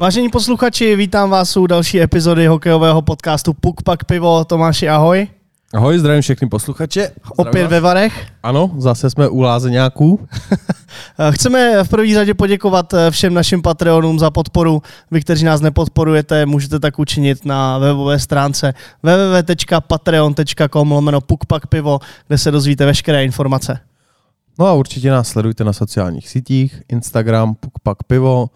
Vážení posluchači, vítám vás u další epizody hokejového podcastu Puk Pak Pivo. Tomáši, ahoj. Ahoj, zdravím všechny posluchače. Opět ve Varech. Ano, zase jsme u Lázeňáků. Chceme v první řadě poděkovat eh, všem našim Patreonům za podporu. Vy, kteří nás nepodporujete, můžete tak učinit na webové stránce www.patreon.com lomeno pivo, kde se dozvíte veškeré informace. No a určitě nás sledujte na sociálních sítích, Instagram, pukpak pivo,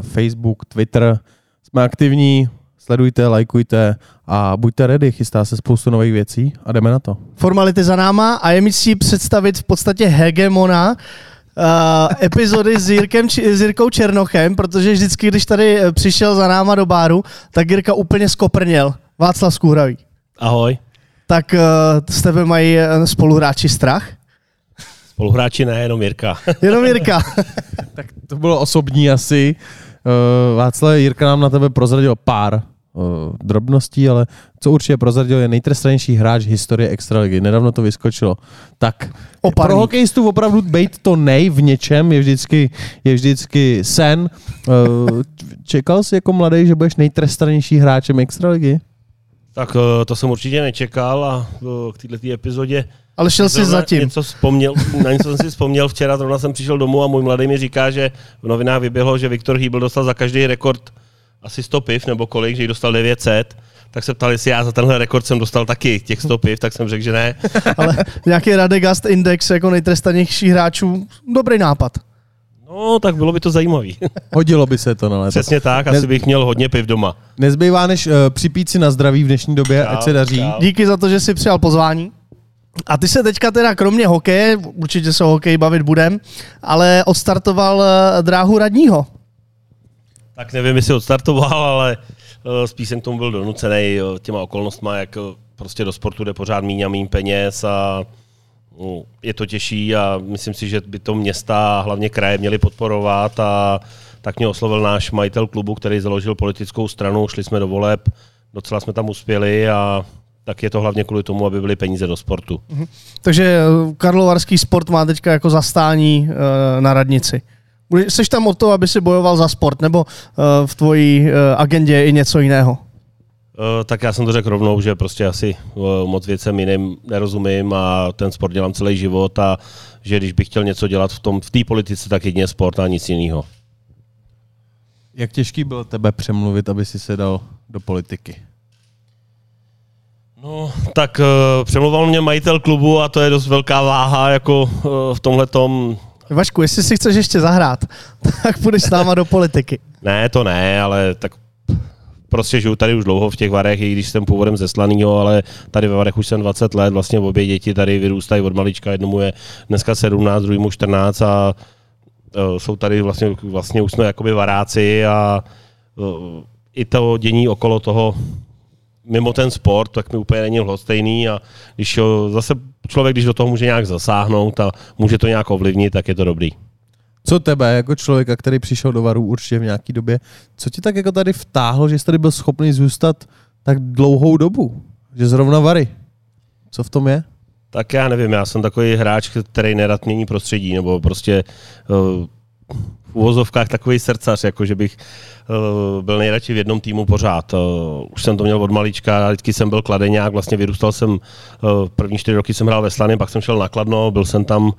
Facebook, Twitter. Jsme aktivní, sledujte, lajkujte a buďte ready, chystá se spoustu nových věcí a jdeme na to. Formality za náma a je mi si představit v podstatě hegemona uh, epizody s, Jirkem, s Jirkou Černochem, protože vždycky, když tady eh, přišel za náma do báru, tak Jirka úplně skoprněl. Václav Skůravý. Ahoj. Tak uh, s tebe mají spoluhráči strach? Spoluhráči ne, jenom Jirka. jenom Jirka. tak to bylo osobní asi. Uh, Václav, Jirka nám na tebe prozradil pár drobností, ale co určitě prozradil, je nejtrestanější hráč historie Extraligy. Nedávno to vyskočilo. Tak Oparník. pro hokejistů opravdu být to nej v něčem je vždycky, je vždycky sen. Uh, čekal jsi jako mladý, že budeš nejtrestanější hráčem Extraligy? Tak to jsem určitě nečekal a k této epizodě ale šel jsi zatím. Něco vzpomněl, na něco jsem si vzpomněl včera, zrovna jsem přišel domů a můj mladý mi říká, že v novinách vyběhlo, že Viktor Hýbl dostal za každý rekord asi 100 piv, nebo kolik, že jí dostal 900 tak se ptali, jestli já za tenhle rekord jsem dostal taky těch 100 piv, tak jsem řekl, že ne. Ale nějaký Radegast Index jako nejtrestanějších hráčů, dobrý nápad. No, tak bylo by to zajímavý. Hodilo by se to na léto. Přesně tak, asi bych měl hodně piv doma. Nezbývá než uh, připít si na zdraví v dnešní době, čau, ať se daří. Čau. Díky za to, že jsi přijal pozvání. A ty se teďka teda kromě hokeje, určitě se o hokeji bavit budem, ale odstartoval eh, dráhu radního. Tak nevím, jestli odstartoval, ale eh, spíš jsem k tomu byl donucený eh, těma okolnostma, jak prostě do sportu jde pořád míň a míň peněz a no, je to těžší a myslím si, že by to města a hlavně kraje měly podporovat a tak mě oslovil náš majitel klubu, který založil politickou stranu, šli jsme do voleb, docela jsme tam uspěli a tak je to hlavně kvůli tomu, aby byly peníze do sportu. Mhm. Takže eh, Karlovarský sport má teďka jako zastání na radnici. Jsi tam o to, aby si bojoval za sport, nebo uh, v tvojí uh, agendě je i něco jiného? Uh, tak já jsem to řekl rovnou, že prostě asi moc věcem jiným nerozumím a ten sport dělám celý život a že když bych chtěl něco dělat v tom v té politice, tak jedině sport a nic jiného. Jak těžký bylo tebe přemluvit, aby si se dal do politiky? No, tak uh, přemluval mě majitel klubu a to je dost velká váha jako uh, v tomhle tom. Vašku, jestli si chceš ještě zahrát, tak půjdeš s náma do politiky. Ne, to ne, ale tak prostě žiju tady už dlouho v těch Varech, i když jsem původem ze Slanýho, ale tady ve Varech už jsem 20 let, vlastně obě děti tady vyrůstají od malička, jednomu je dneska 17, druhému 14 a uh, jsou tady vlastně, vlastně už jsme jakoby varáci a uh, i to dění okolo toho mimo ten sport, tak mi úplně není lhostejný a když zase člověk, když do toho může nějak zasáhnout a může to nějak ovlivnit, tak je to dobrý. Co tebe, jako člověka, který přišel do Varu určitě v nějaký době, co ti tak jako tady vtáhlo, že jsi tady byl schopný zůstat tak dlouhou dobu? Že zrovna Vary. Co v tom je? Tak já nevím, já jsem takový hráč, který nerad mění prostředí, nebo prostě uh, uvozovkách takový srdcař, jako že bych uh, byl nejradši v jednom týmu pořád. Uh, už jsem to měl od malička, vždycky jsem byl kladeňák, vlastně vyrůstal jsem, uh, první čtyři roky jsem hrál ve Slany, pak jsem šel na Kladno, byl jsem tam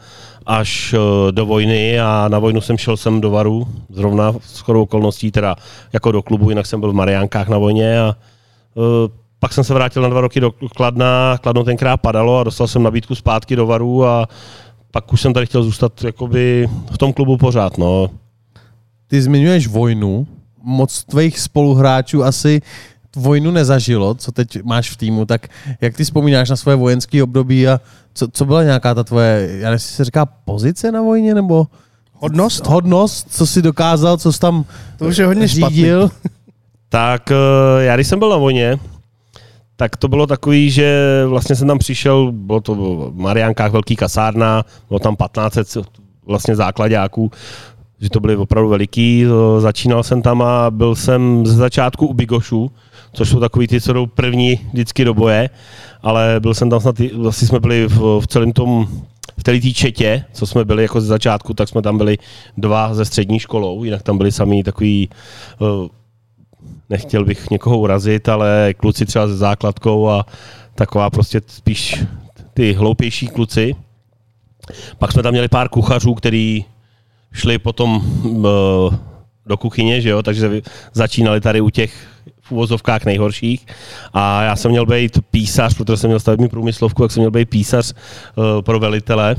až do vojny a na vojnu jsem šel sem do Varu, zrovna s chodou okolností, teda jako do klubu, jinak jsem byl v Mariánkách na vojně a pak jsem se vrátil na dva roky do Kladna, Kladno tenkrát padalo a dostal jsem nabídku zpátky do Varu a pak už jsem tady chtěl zůstat jakoby v tom klubu pořád, no. Ty zmiňuješ vojnu, moc tvých spoluhráčů asi vojnu nezažilo, co teď máš v týmu, tak jak ty vzpomínáš na svoje vojenské období a co, co byla nějaká ta tvoje, já nevím, se říká pozice na vojně, nebo hodnost? Hodnost, co jsi dokázal, co jsi tam To už je hodně řídil. tak eh, já když jsem byl na vojně, tak to bylo takový, že vlastně jsem tam přišel, bylo to v Mariánkách velký kasárna, bylo tam 15 vlastně základáků, že to byly opravdu veliký. Začínal jsem tam a byl jsem ze začátku u Bigošu, což jsou takový ty, co jdou první vždycky do boje, ale byl jsem tam snad, vlastně jsme byli v, v celém tom v té četě, co jsme byli jako ze začátku, tak jsme tam byli dva ze střední školou, jinak tam byli sami takový, eh, nechtěl bych někoho urazit, ale kluci třeba se základkou a taková prostě spíš ty hloupější kluci. Pak jsme tam měli pár kuchařů, který šli potom uh, do kuchyně, že jo, takže začínali tady u těch v uvozovkách nejhorších. A já jsem měl být písař, protože jsem měl stavební průmyslovku, jak jsem měl být písař uh, pro velitele.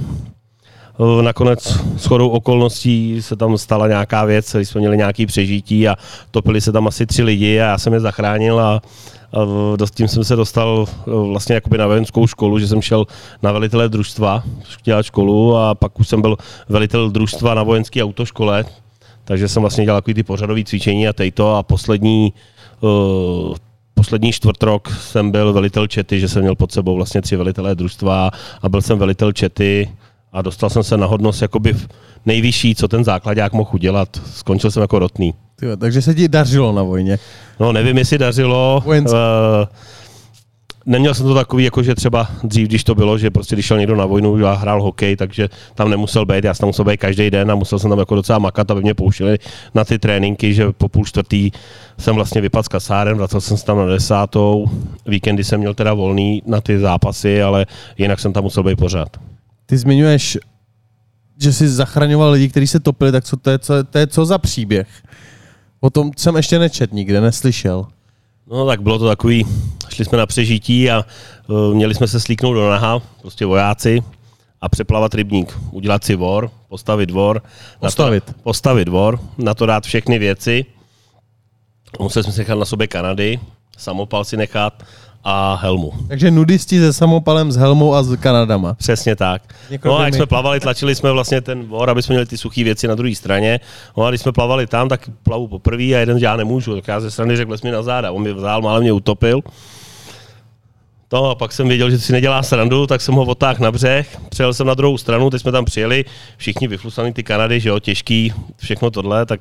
Uh, nakonec s chodou okolností se tam stala nějaká věc, když jsme měli nějaký přežití a topili se tam asi tři lidi a já jsem je zachránil a a tím jsem se dostal vlastně jakoby na vojenskou školu, že jsem šel na velitele družstva, dělat školu a pak už jsem byl velitel družstva na vojenské autoškole, takže jsem vlastně dělal takový ty pořadové cvičení a tejto a poslední uh, poslední čtvrt rok jsem byl velitel čety, že jsem měl pod sebou vlastně tři velitelé družstva a byl jsem velitel čety a dostal jsem se na hodnost jakoby nejvyšší, co ten základák mohl udělat. Skončil jsem jako rotný. Tyjo, takže se ti dařilo na vojně. No nevím, jestli dařilo. Uh, neměl jsem to takový, jako že třeba dřív, když to bylo, že prostě když šel někdo na vojnu a hrál hokej, takže tam nemusel být, já jsem tam musel být každý den a musel jsem tam jako docela makat, aby mě pouštěli na ty tréninky, že po půl čtvrtý jsem vlastně vypadl s kasárem, vracel jsem se tam na desátou, víkendy jsem měl teda volný na ty zápasy, ale jinak jsem tam musel být pořád. Ty zmiňuješ, že jsi zachraňoval lidi, kteří se topili, tak co to je, co, to je co za příběh? O tom jsem ještě nečet nikde, neslyšel. No tak bylo to takový, šli jsme na přežití a uh, měli jsme se slíknout do naha, prostě vojáci, a přeplavat rybník, udělat si vor, postavit dvor. Postavit. Na to, postavit dvor, na to dát všechny věci. Museli jsme si nechat na sobě Kanady, samopal si nechat a helmu. Takže nudisti se samopalem, s helmou a s Kanadama. Přesně tak. no a jak jsme plavali, tlačili jsme vlastně ten vor, aby jsme měli ty suché věci na druhé straně. No a když jsme plavali tam, tak plavu poprvé a jeden, že já nemůžu, tak já ze strany řekl, mi na záda. On mi vzal, málem mě utopil. No a pak jsem věděl, že si nedělá srandu, tak jsem ho otáhl na břeh, přijel jsem na druhou stranu, teď jsme tam přijeli, všichni vyflusaný ty Kanady, že jo, těžký, všechno tohle, tak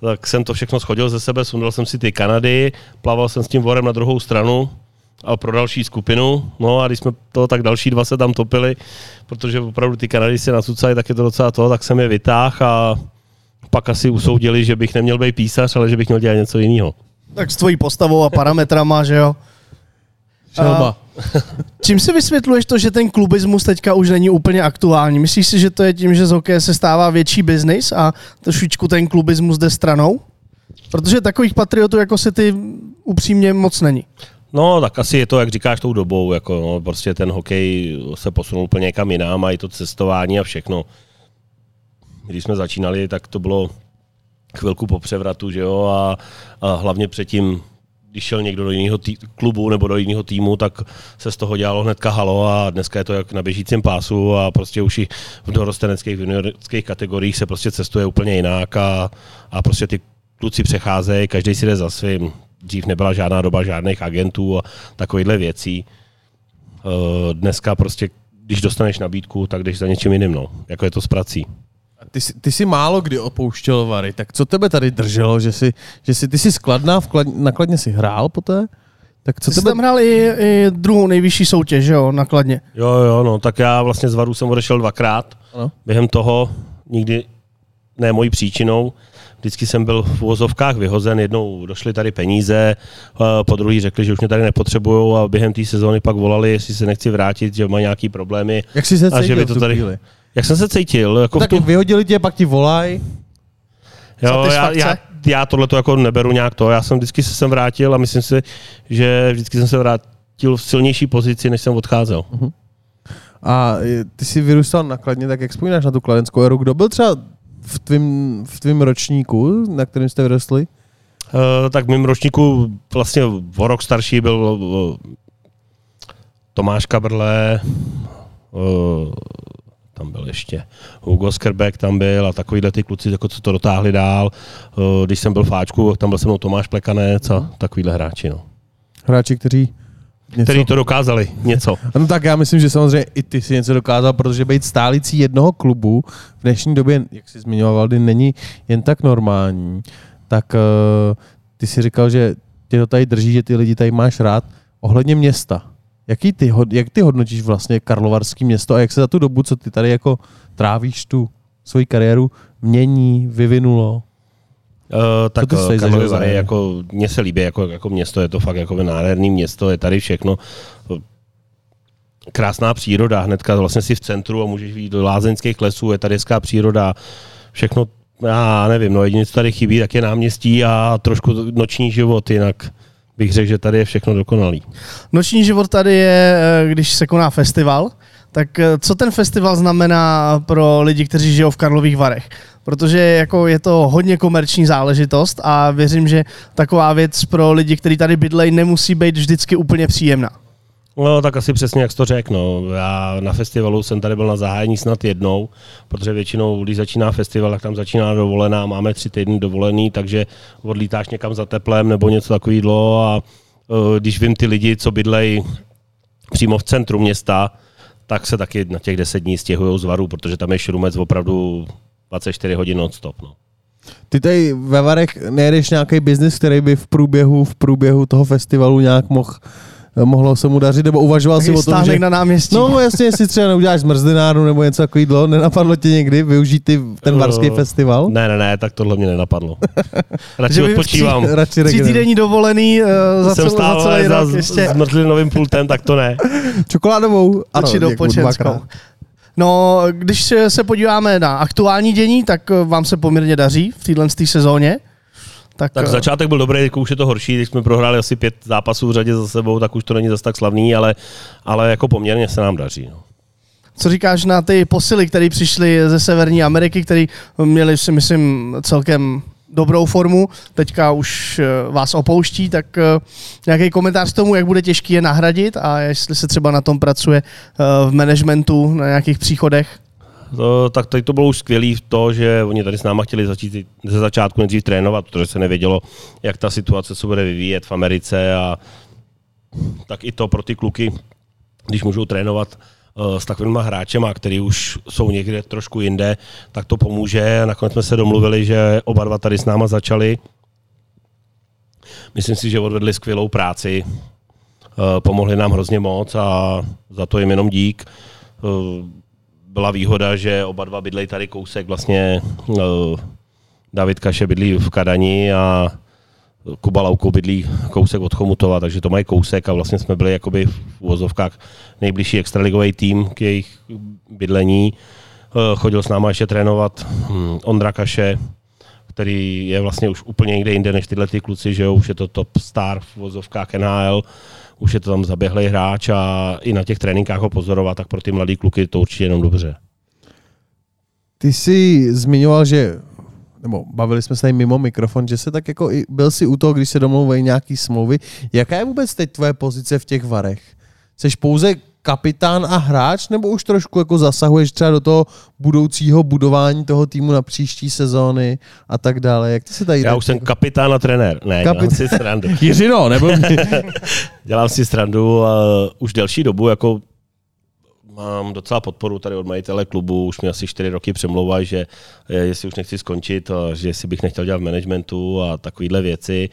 tak jsem to všechno schodil ze sebe, sundal jsem si ty Kanady, plaval jsem s tím vorem na druhou stranu, a pro další skupinu. No a když jsme to, tak další dva se tam topili, protože opravdu ty Kanady si nasucají, tak je to docela to, tak jsem je vytáhl a pak asi usoudili, že bych neměl být písař, ale že bych měl dělat něco jiného. Tak s tvojí postavou a parametrama, že jo? Šelba. Čím si vysvětluješ to, že ten klubismus teďka už není úplně aktuální? Myslíš si, že to je tím, že z hokeje se stává větší biznis a trošičku ten klubismus jde stranou? Protože takových patriotů jako se ty upřímně moc není. No, tak asi je to, jak říkáš, tou dobou. Jako, no, prostě ten hokej se posunul úplně někam jinam a i to cestování a všechno. Když jsme začínali, tak to bylo chvilku po převratu, že jo, a, a hlavně předtím, když šel někdo do jiného tý, klubu nebo do jiného týmu, tak se z toho dělalo hnedka halo a dneska je to jak na běžícím pásu a prostě už i v dorosteneckých, v juniorských kategoriích se prostě cestuje úplně jinak a, a prostě ty kluci přecházejí, každý si jde za svým dřív nebyla žádná doba žádných agentů a takovýchhle věcí. Eh, dneska prostě, když dostaneš nabídku, tak jdeš za něčím jiným, no. Jako je to s prací. Ty jsi, ty jsi málo kdy opouštěl Vary, tak co tebe tady drželo, že jsi, že jsi ty jsi skladná, vklad, nakladně si hrál poté? Tak co ty tebe... jsi tam hrál i, i druhou nejvyšší soutěž, jo, nakladně. Jo, jo, no, tak já vlastně z Varu jsem odešel dvakrát. Ano. Během toho nikdy ne mojí příčinou, vždycky jsem byl v uvozovkách vyhozen, jednou došly tady peníze, po druhý řekli, že už mě tady nepotřebují a během té sezóny pak volali, jestli se nechci vrátit, že mají nějaký problémy. Jak jsi se cítil a že by to tady... Jak jsem se cítil? Jako tak tu... vyhodili tě, pak ti volají. Jo, já, já, já tohle to jako neberu nějak to. Já jsem vždycky se sem vrátil a myslím si, že vždycky jsem se vrátil v silnější pozici, než jsem odcházel. Uh-huh. A ty jsi vyrůstal nakladně, tak jak vzpomínáš na tu kladenskou éru? Kdo byl třeba v tvém v tvým ročníku, na kterém jste vyrostli? Uh, tak v mém ročníku vlastně o rok starší byl uh, Tomáš Kabrle, uh, tam byl ještě Hugo Skrbek tam byl a takovýhle ty kluci, jako co to dotáhli dál. Uh, když jsem byl v Fáčku, tam byl se mnou Tomáš Plekanec a takovýhle hráči. No. Hráči, kteří něco. Který to dokázali, něco. No tak já myslím, že samozřejmě i ty si něco dokázal, protože být stálicí jednoho klubu v dnešní době, jak jsi zmiňoval, Valdy, není jen tak normální. Tak uh, ty si říkal, že tě to tady drží, že ty lidi tady máš rád. Ohledně města, jaký ty, jak ty hodnotíš vlastně Karlovarský město a jak se za tu dobu, co ty tady jako trávíš tu svoji kariéru, mění, vyvinulo? Uh, tak Karlovy Vary, jako, mně se líbí jako, jako město, je to fakt jako nádherný město, je tady všechno. Krásná příroda, hnedka vlastně si v centru a můžeš jít do lázeňských lesů, je tady hezká příroda, všechno, já nevím, no jediné, co tady chybí, tak je náměstí a trošku noční život, jinak bych řekl, že tady je všechno dokonalý. Noční život tady je, eh, když se koná festival, tak eh, co ten festival znamená pro lidi, kteří žijou v Karlových Varech? Protože jako je to hodně komerční záležitost a věřím, že taková věc pro lidi, kteří tady bydlejí, nemusí být vždycky úplně příjemná. No, tak asi přesně, jak jsi to řekl. No. Já na festivalu jsem tady byl na zahájení snad jednou, protože většinou, když začíná festival, tak tam začíná dovolená, máme tři týdny dovolený, takže odlítáš někam za teplem nebo něco takového a uh, když vím ty lidi, co bydlejí přímo v centru města, tak se taky na těch deset dní stěhují z varu, protože tam je šrumec opravdu 24 hodin non-stop. No. Ty tady ve Varech nejedeš nějaký biznis, který by v průběhu, v průběhu toho festivalu nějak mohl mohlo se mu dařit, nebo uvažoval si o tom, že... na náměstí. No jasně, jestli třeba neuděláš zmrzlináru nebo něco takového, nenapadlo tě někdy využít ty, ten varský Eh, festival? Ne, ne, ne, tak tohle mě nenapadlo. Radši odpočívám. v Radši Tři týdenní dovolený uh, za, Jsem cel, za celý za, rok za ještě zmrzlinovým pultem, tak to ne. Čokoládovou? ano, či do děkuju, Počenskou. No, když se podíváme na aktuální dění, tak eh, vám se poměrně daří v téhle sezóně. Tak, Tak eh, začátek byl dobrý, teď už je to horší, když jsme prohráli asi pět zápasů v řadě za sebou, tak už to není zase tak slavný, ale, ale jako poměrně se nám daří. No. Co říkáš na ty posily, které přišly ze Severní Ameriky, které měli si myslím celkem dobrou formu, teďka už eh, vás opouští, tak eh, nějaký komentář k tomu, jak bude těžký je nahradit a jestli se třeba na tom pracuje v managementu, na nějakých příchodech. To, tak tady to bylo už skvělé v to, že oni tady s náma chtěli začít ze začátku nejdřív trénovat, protože se nevědělo, jak ta situace se bude vyvíjet v Americe a tak i to pro ty kluky, když můžou trénovat eh, s takovýma hráčema, který už jsou někde trošku jinde, tak to pomůže. Nakonec jsme se domluvili, že oba dva tady s náma začali. Myslím si, že odvedli skvělou práci. Eh, Pomohli nám hrozně moc a za to jim jenom dík. Eh, Byla výhoda, že oba dva bydlejí tady kousek vlastně eh, David Kaše bydlí v Kadani a Kuba Lauko bydlí kousek od Chomutova, takže to mají kousek a vlastně jsme byli jakoby v uvozovkách nejbližší extraligový tým k jejich bydlení. Eh, Chodil s náma ještě trénovat hm, Ondra Kaše, který je vlastně už úplně někde jinde než tyhle ty kluci, že jo, už je to top star v uvozovkách NHL, už je to tam zaběhlý hráč a i na těch tréninkách ho pozorovat, tak pro ty mladý kluky to určitě jenom dobře. Ty jsi zmiňoval, že nebo bavili jsme se tady mimo mikrofon, že se tak jako byl si u toho, když se domlouvají nějaký smlouvy. Jaká je vůbec teď tvoje pozice v těch varech? Jsi pouze kapitán a hráč, nebo už trošku jako zasahuješ třeba do toho budoucího budování toho týmu na příští sezóny a tak dále? Jak ty se tady... Já už jsem kapitán a trenér. Ne, Kapit- dělám si srandu. Jiřino, nebo... Dělám si srandu a už delší dobu jako mám docela podporu tady od majitele klubu, už mi asi čtyři roky přemlouvají, že eh, jestli už nechci skončit, a že jestli bych nechtěl dělat v managementu a takovéhle věci.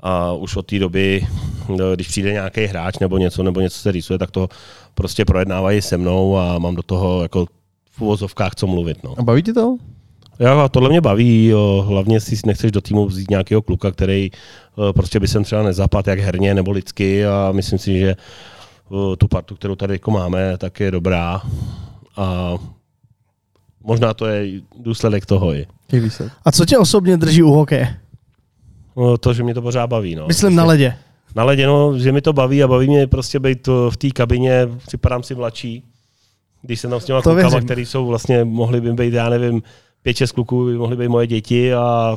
A už od té doby, no, když přijde nějaký hráč nebo něco, nebo něco se rýsuje, tak to prostě projednávají se mnou a mám do toho jako v uvozovkách co mluvit. No. A baví tě to? A tohle mě baví, jo. hlavně si nechceš do týmu vzít nějakého kluka, který eh, prostě by sem třeba nezapadl jak herně nebo lidsky a myslím si, že eh, tu partu, kterou tady jako máme, tak je dobrá a možná to je důsledek toho i. A co tě osobně drží u hokeje? No, To, že mě to pořád baví. No. Myslím na ledě. Na ledě, no, že mi to baví a baví mě prostě být eh, v té kabině, připadám si mladší, když jsem tam s těma To klukama, který jsou vlastně, mohli by být, já nevím, pět, šest kluků by mohly být moje děti a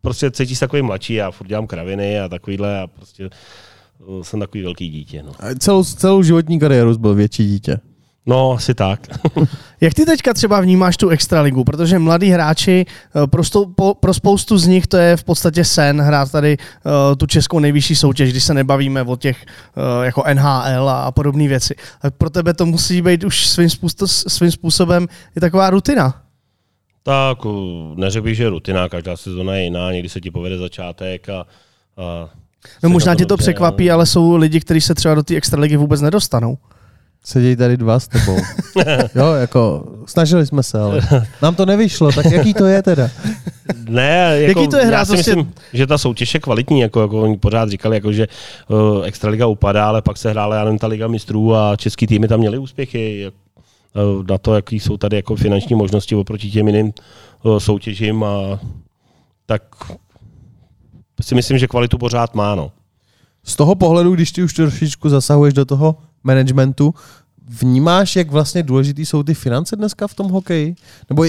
prostě cítíš se takový mladší, já furt dělám kraviny a takovýhle a prostě eh, jsem takový velký dítě. No, A celou, celou životní kariéru byl větší dítě. No asi tak. Jak ty teďka třeba vnímáš tu extraligu? Protože mladí hráči, eh, pro, stou, po, pro spoustu z nich to je v podstatě sen hrát tady uh, tu českou nejvyšší soutěž, když se nebavíme o těch uh, jako NHL a, a podobné věci. Tak pro tebe to musí být už svým, způsob, svým způsobem i taková rutina. Tak, neřekl bych, že rutina, každá sezona je jiná, někdy se ti povede začátek a, a No možná tě to překvapí, ale jsou lidi, kteří se třeba do té extraligy vůbec nedostanou. Sedějí tady dva s tebou. jo, jako snažili jsme se, ale nám to nevyšlo, tak jaký to je teda? Ne, jako, jaký to je hrát já si prostě... myslím, že ta soutěž je kvalitní, jako, jako oni pořád říkali, jako, že uh, Extraliga upadá, ale pak se hrála, já nevím, ta Liga mistrů a český týmy tam měli úspěchy. Jak, uh, na to, jaký jsou tady jako finanční možnosti oproti těm jiným uh, soutěžím a tak si myslím, že kvalitu pořád má. No. Z toho pohledu, když ty už trošičku zasahuješ do toho managementu, vnímáš, jak vlastně důležitý jsou ty finance dneska v tom hokeji? Nebo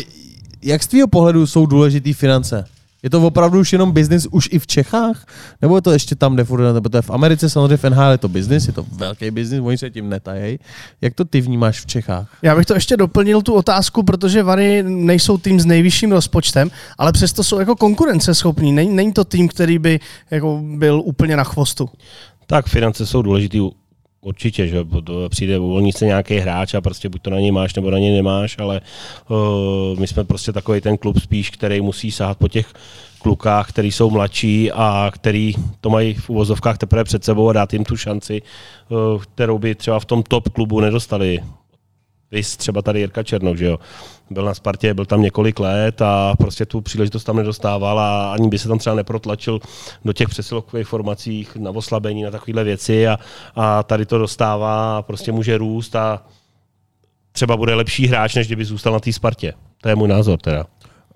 jak z tvého pohledu jsou důležitý finance? Je to opravdu už jenom biznis už i v Čechách? Nebo je to ještě tam, kde furt, nebo to je v Americe, samozřejmě v NHL je to biznis, je to velký biznis, oni se tím netají. Jak to ty vnímáš v Čechách? Já bych to ještě doplnil tu otázku, protože Vary nejsou tým s nejvyšším rozpočtem, ale přesto jsou jako konkurenceschopní. Není, není to tým, který by jako byl úplně na chvostu. Tak finance jsou důležitý Určitě, že přijde uvolní se nějaký hráč a prostě buď to na něj máš, nebo na něj nemáš, ale uh, my jsme prostě takový ten klub spíš, který musí sahat po těch klukách, který jsou mladší a který to mají v uvozovkách teprve před sebou a dát jim tu šanci, kterou by třeba v tom top klubu nedostali. Vys třeba tady Jirka Černou, že jo. Byl na Spartě, byl tam několik let a prostě tu příležitost tam nedostával a ani by se tam třeba neprotlačil do těch přesilovkových formacích na oslabení, na takovéhle věci a, a tady to dostává a prostě může růst a třeba bude lepší hráč, než kdyby zůstal na té Spartě. To je můj názor teda.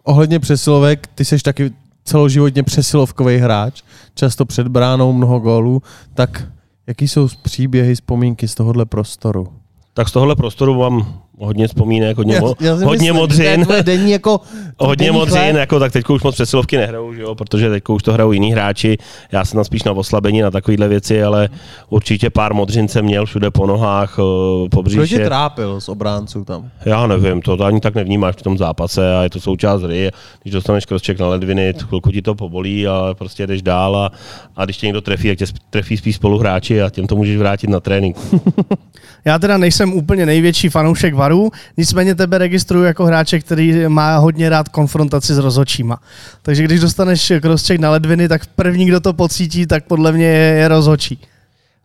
Ohledně přesilovek, ty seš taky celoživotně přesilovkový hráč, často před bránou mnoho gólů, tak jaký jsou příběhy, vzpomínky z tohohle prostoru? Tak z tohohle prostoru mám hodně vzpomínek, hodně, mo- já hodně myslím, modřin. Denní jako, hodně modřin, jako, tak teď už moc přesilovky nehrajou, že jo, protože teď už to hrajou jiní hráči. Já jsem tam spíš na oslabení, na takovéhle věci, ale určitě pár modřin jsem měl všude po nohách, eh, po bříše. Kdo tě trápil z obránců tam? Já nevím, to, ani tak nevnímáš v tom zápase a je to součást hry. Když dostaneš crosscheck na ledviny, chvilku ti to pobolí, ale prostě jdeš dál a, a když tě někdo trefí, tak tě trefí spíš spoluhráči a těm to můžeš vrátit na trénink. Já teda nejsem úplně největší fanoušek varu, nicméně tebe registruju jako hráče, který má hodně rád konfrontaci s rozhočíma. Takže když dostaneš crosscheck na ledviny, tak první, kdo to pocítí, tak podle mě je, je rozhočí.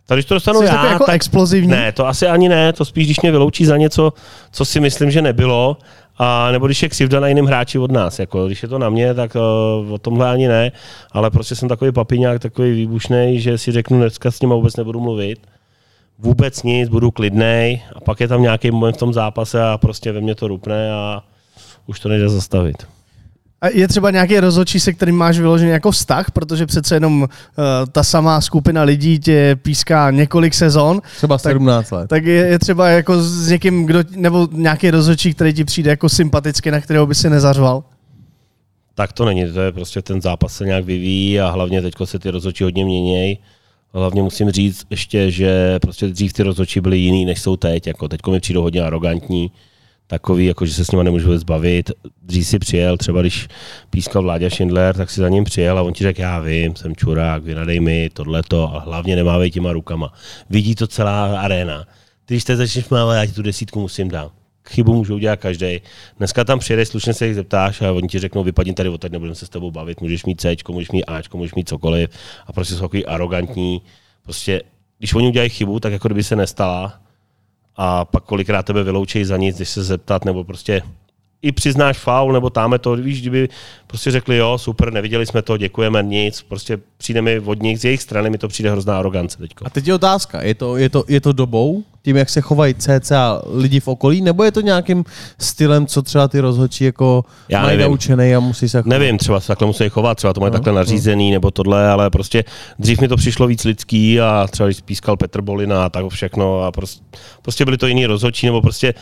Tak když to dostanu Jsi já, jako tak, explozivní? Ne, to asi ani ne, to spíš, když mě vyloučí za něco, co si myslím, že nebylo, a nebo když je křivda na jiném hráči od nás. Jako, když je to na mě, tak uh, o tomhle ani ne, ale prostě jsem takový papiňák, takový výbušný, že si řeknu, dneska s ním vůbec nebudu mluvit vůbec nic, budu klidnej a pak je tam nějaký moment v tom zápase a prostě ve mně to rupne a už to nejde zastavit. A je třeba nějaký rozhodčí, se kterým máš vyložený jako vztah, protože přece jenom uh, ta samá skupina lidí tě píská několik sezon. Třeba 17 tak, let. Tak je, je třeba jako s někým, kdo, nebo nějaký rozhodčí, který ti přijde jako sympaticky, na kterého by si nezařval? Tak to není, to je prostě ten zápas se nějak vyvíjí a hlavně teď se ty rozhodčí hodně měnějí Hlavně musím říct ještě, že prostě dřív ty rozhodčí byly jiný, než jsou teď. Jako teď mi přijdou hodně arrogantní, takový, jako že se s nimi nemůžu vůbec bavit. Dřív si přijel, třeba když pískal Vláďa Schindler, tak si za ním přijel a on ti řekl, já vím, jsem čurák, vynadej mi tohleto, a hlavně nemávej těma rukama. Vidí to celá arena. Ty, když teď začneš mávat, já ti tu desítku musím dát chybu může udělat každý. Dneska tam přijede, slušně se jich zeptáš a oni ti řeknou, vypadni tady odtaď, nebudeme se s tebou bavit, můžeš mít C, můžeš mít A, můžeš mít cokoliv a prostě jsou takový arrogantní. Prostě, když oni udělají chybu, tak jako kdyby se nestala a pak kolikrát tebe vyloučí za nic, když se zeptat, nebo prostě i přiznáš faul, nebo táme to, víš, kdyby prostě řekli, jo, super, neviděli jsme to, děkujeme, nic, prostě přijde mi od nich, z jejich strany mi to přijde hrozná arogance teďko. A teď je otázka, je to, je to, je to dobou, tím, jak se chovají CCA lidi v okolí, nebo je to nějakým stylem, co třeba ty rozhodčí jako Já mají naučený a musí se chovat? Nevím, třeba se takhle musí chovat, třeba to mají no, takhle no. nařízený, no. nebo tohle, ale prostě dřív mi to přišlo víc lidský a třeba když pískal Petr Bolina a tak všechno a prostě, prostě byli to jiní rozhodčí, nebo prostě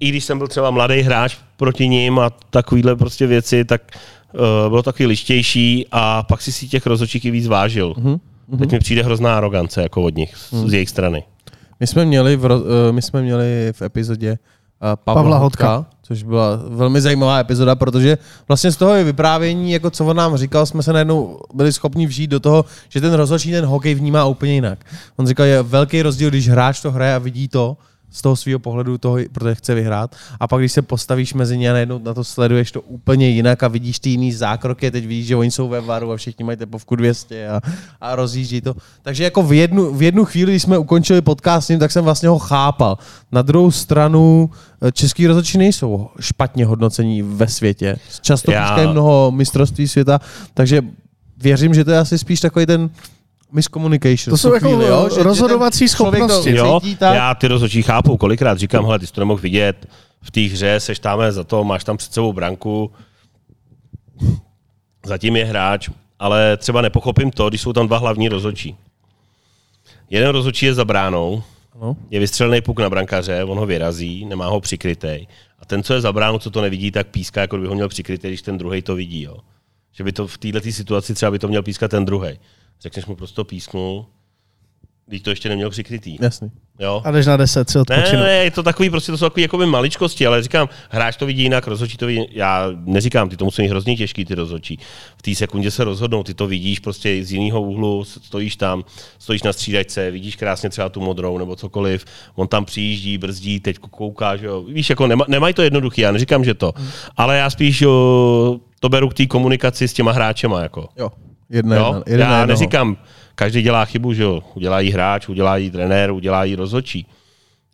i když jsem byl třeba mladý hráč proti ním a takovýhle prostě věci, tak uh, bylo takový lištější a pak si si těch rozhodčích i víc vážil. Mm-hmm. Teď mi přijde hrozná arogance jako od nich, mm. z jejich strany. My jsme měli v, uh, my jsme měli v epizodě Pavla, Pavla Hodka, Hodka. což byla velmi zajímavá epizoda, protože vlastně z toho je vyprávění, jako co on nám říkal, jsme se najednou byli schopni vžít do toho, že ten rozhodčí ten hokej vnímá úplně jinak. On říkal, je velký rozdíl, když hráč to hraje a vidí to, z toho svého pohledu, toho, protože chce vyhrát. A pak, když se postavíš mezi ně a najednou na to sleduješ to úplně jinak a vidíš ty jiný zákroky, teď vidíš, že oni jsou ve varu a všichni mají tepovku 200 a, a rozjíždí to. Takže jako v jednu, v jednu chvíli, když jsme ukončili podcast s ním, tak jsem vlastně ho chápal. Na druhou stranu, eh, český rozhodčí nejsou špatně hodnocení ve světě. Často Já- mnoho mistrovství světa, takže věřím, že to je asi spíš takový ten miscommunication. To jsou jako chvíli, jo? Že- že rozhodovací schopnosti. Jo, tak. já ty rozhodčí chápu, kolikrát říkám, hele, ty jsi to nemohl vidět, v té hře seš tam za to, máš tam před sebou branku, zatím je hráč, ale třeba nepochopím to, když jsou tam dva hlavní rozhodčí. Jeden rozhodčí je za bránou, No. je vystřelený puk na brankaře, on ho vyrazí, nemá ho přikrytej. A ten, co je za bránu, co to nevidí, tak píská, jako by ho měl přikrytej, když ten druhý to vidí. Jo. Že by to v této situaci třeba by to měl pískat ten druhý. Řekneš mu prostě písknul, když to ještě neměl přikrytý. Jasný. Jo? A jdeš na 10 si Ne, odpočinout. ne, je to takový, prostě to jsou takový jakoby maličkosti, ale říkám, hráč to vidí jinak, rozhodčí to vidí, já neříkám, ty to musí mít hrozně těžký, ty rozhodčí. V té sekundě se rozhodnou, ty to vidíš prostě z jiného úhlu, stojíš tam, stojíš na střídačce, vidíš krásně třeba tu modrou nebo cokoliv, on tam přijíždí, brzdí, teď kouká, že jo. Víš, jako nema, nemají to jednoduchý, já neříkám, že to, ale já spíš jo, to beru k té komunikaci s těma hráčema, jako. Jo. Jedna, Jo? jedna, jeden na Já jednoho. neříkám, každý dělá chybu, že jo. Udělá jí hráč, udělá jí trenér, udělá jí rozhodčí.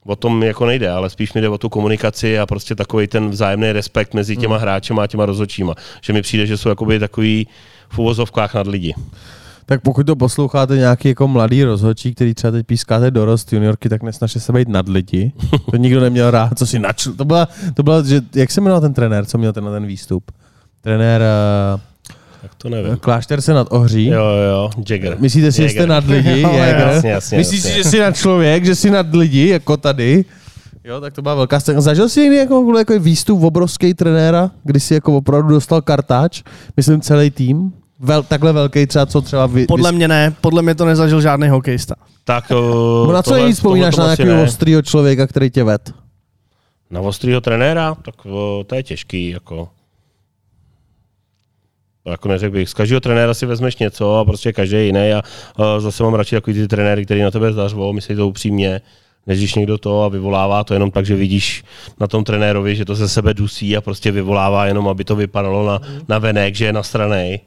O tom jako nejde, ale spíš mi jde o tu komunikaci a prostě takový ten vzájemný respekt mezi Hmm. těma hráčema a těma rozhodčíma. Že mi přijde, že jsou jakoby takový v uvozovkách nad lidi. Tak pokud to posloucháte nějaký jako mladý rozhodčí, který třeba teď pískáte dorost juniorky, tak nesnažte se být nad lidi. To nikdo neměl rád, co si načl. To byla, to byla že, jak se jmenoval ten trenér, co měl ten, ten výstup? Trenér uh, Tak to nevím. Klášter se nad Ohří. Jo, jo, Jagger. Myslíte si, že jste nad lidi? Jo, Jäger? jasně, jasně, Myslíš si, jasně. že jsi nad člověk, že jsi nad lidi, jako tady? Jo, tak to byla velká scéna. Zažil jsi někdy jako, jako výstup obrovský trenéra, kdy jsi jako opravdu dostal kartáč, myslím celý tým? Vel, takhle velký třeba, co třeba vy, Podle mě ne, podle mě to nezažil žádný hokejista. Tak, No uh, na co nejvíc vzpomínáš na nějakého ostrýho člověka, který tě ved? Na ostrýho trenéra? Tak uh, to je těžký, jako. To Jako neřekl bych, z každého trenéra si vezmeš něco a prostě každý jiný a uh, zase mám radši takový ty trenéry, který na tebe zařvou, myslí to upřímně, než když někdo to a vyvolává to jenom tak, že vidíš na tom trenérovi, že to ze sebe dusí a prostě vyvolává jenom, aby to vypadalo na, na venek, že je nastranej.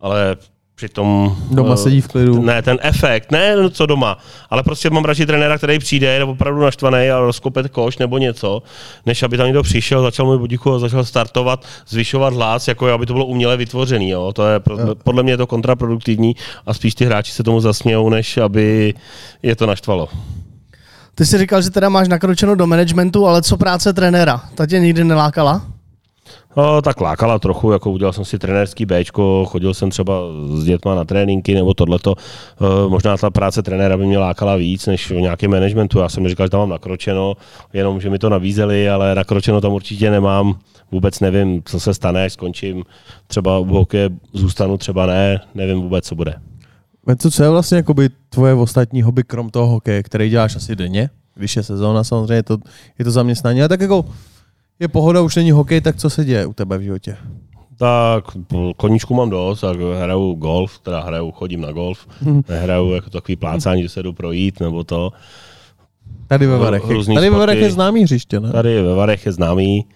Ale přitom... Doma eh, sedí v klidu. Ne, ten efekt, ne no, co doma, ale prostě mám radši trenéra, který přijde, je opravdu naštvaný a rozkope koš nebo něco, než aby tam někdo přišel, začal mu budiku a začal startovat, zvyšovat hlas, jako aby to bylo uměle vytvořený. Jo? To je, podle mě je to kontraproduktivní a spíš ty hráči se tomu zasmějou, než aby je to naštvalo. Ty jsi říkal, že teda máš nakročeno do managementu, ale co práce trenéra? Ta tě nikdy nelákala? No, tak lákala trochu, jako udělal jsem si trenérský Bčko, chodil jsem třeba s dětma na tréninky nebo tohleto. Eh, Možná ta práce trenéra by mě lákala víc než v nějakém managementu. Já jsem říkal, že tam mám nakročeno, jenom že mi to nabízeli, ale nakročeno tam určitě nemám. Vůbec nevím, co se stane, až skončím. Třeba u hokeje zůstanu, třeba ne, nevím vůbec, co bude. Co, je vlastně jakoby tvoje ostatní hobby, krom toho hokeje, který děláš asi denně, je sezóna, samozřejmě je to, je to zaměstnání, ale tak jako je pohoda, už není hokej, tak co se děje u tebe v životě? Tak koníčku mám dost, tak hraju golf, teda hraju, chodím na golf, nehraju jako takový plácání, že se jdu projít, nebo to. Tady ve Varech. Tady ve Varech je známý hřiště, ne? Tady ve Varech je známý.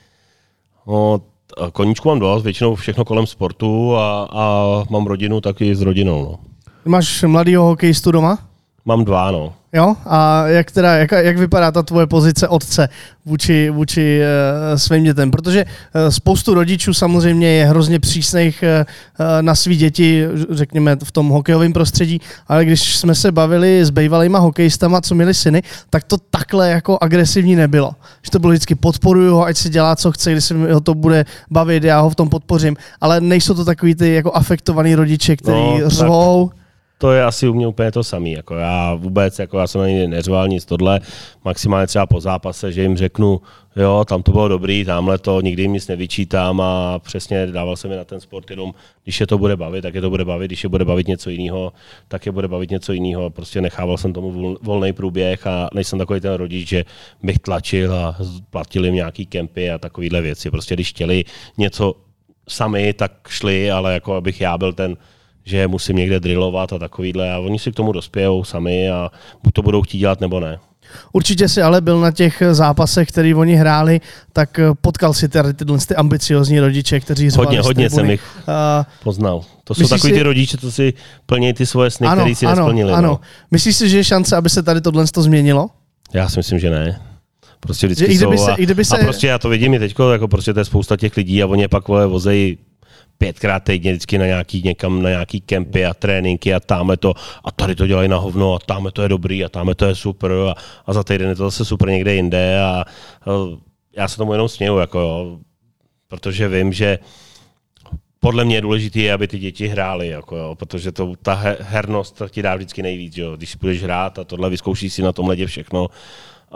No, koníčku mám dost, většinou všechno kolem sportu a, a mám rodinu taky s rodinou. No. Máš mladýho hokejistu doma? Mám dva, no. Jo? A jak teda, jak, jak vypadá ta tvoje pozice otce vůči, vůči uh, svým dětem? Protože uh, spoustu rodičů samozřejmě je hrozně přísných uh, na svý děti, řekněme v tom hokejovém prostředí, ale když jsme se bavili s bývalýma hokejistama, co měli syny, tak to takhle jako agresivní nebylo. Že to bylo vždycky podporuju ho, ať si dělá, co chce, když se mi ho to bude bavit, já ho v tom podpořím, ale nejsou to takový ty jako afektovaný rodiče, kteří No, no, tak. To je asi u mě úplně to samé. Jako já vůbec, jako já jsem ani neřval nic tohle, maximálně třeba po zápase, že jim řeknu, jo, tam to bylo dobrý, tamhle to, nikdy jim nic nevyčítám a přesně dával jsem mi na ten sport jenom, když je to bude bavit, tak je to bude bavit, když je bude bavit něco jiného, tak je bude bavit něco jiného. Prostě nechával jsem tomu volný průběh a nejsem takový ten rodič, že bych tlačil a platil jim nějaký kempy a takovéhle věci. Prostě když chtěli něco sami, tak šli, ale jako abych já byl ten, že musím někde drillovat a takovýhle a oni si k tomu dospějou sami a buď to budou chtít dělat nebo ne. Určitě si ale byl na těch zápasech, který oni hráli, tak potkal si tady tyhle ty ambiciozní rodiče, kteří Hodně, hodně jsem jich uh, poznal. To jsou takový si... ty rodiče, co si plní ty svoje sny, které si ano, nesplnili. Ano. No. Myslíš si, že je šance, aby se tady tohle změnilo? Já si myslím, že ne. Prostě vždycky i kdyby jsou. Se, a, i kdyby se... a prostě já to vidím i teď, jako prostě to je spousta těch lidí a oni pak vole, vozejí pětkrát týdně vždycky na nějaký, někam na nějaký kempy a tréninky a tamhle to a tady to dělají na hovno a tamhle to je dobrý a tamhle to je super a, a za týden je to zase super někde jinde a, a já se tomu jenom směju, jako jo, protože vím, že podle mě je důležité, aby ty děti hrály, jako jo, protože to, ta hernost ti dá vždycky nejvíc. Jo. Když budeš hrát a tohle vyzkoušíš si na tom ledě všechno,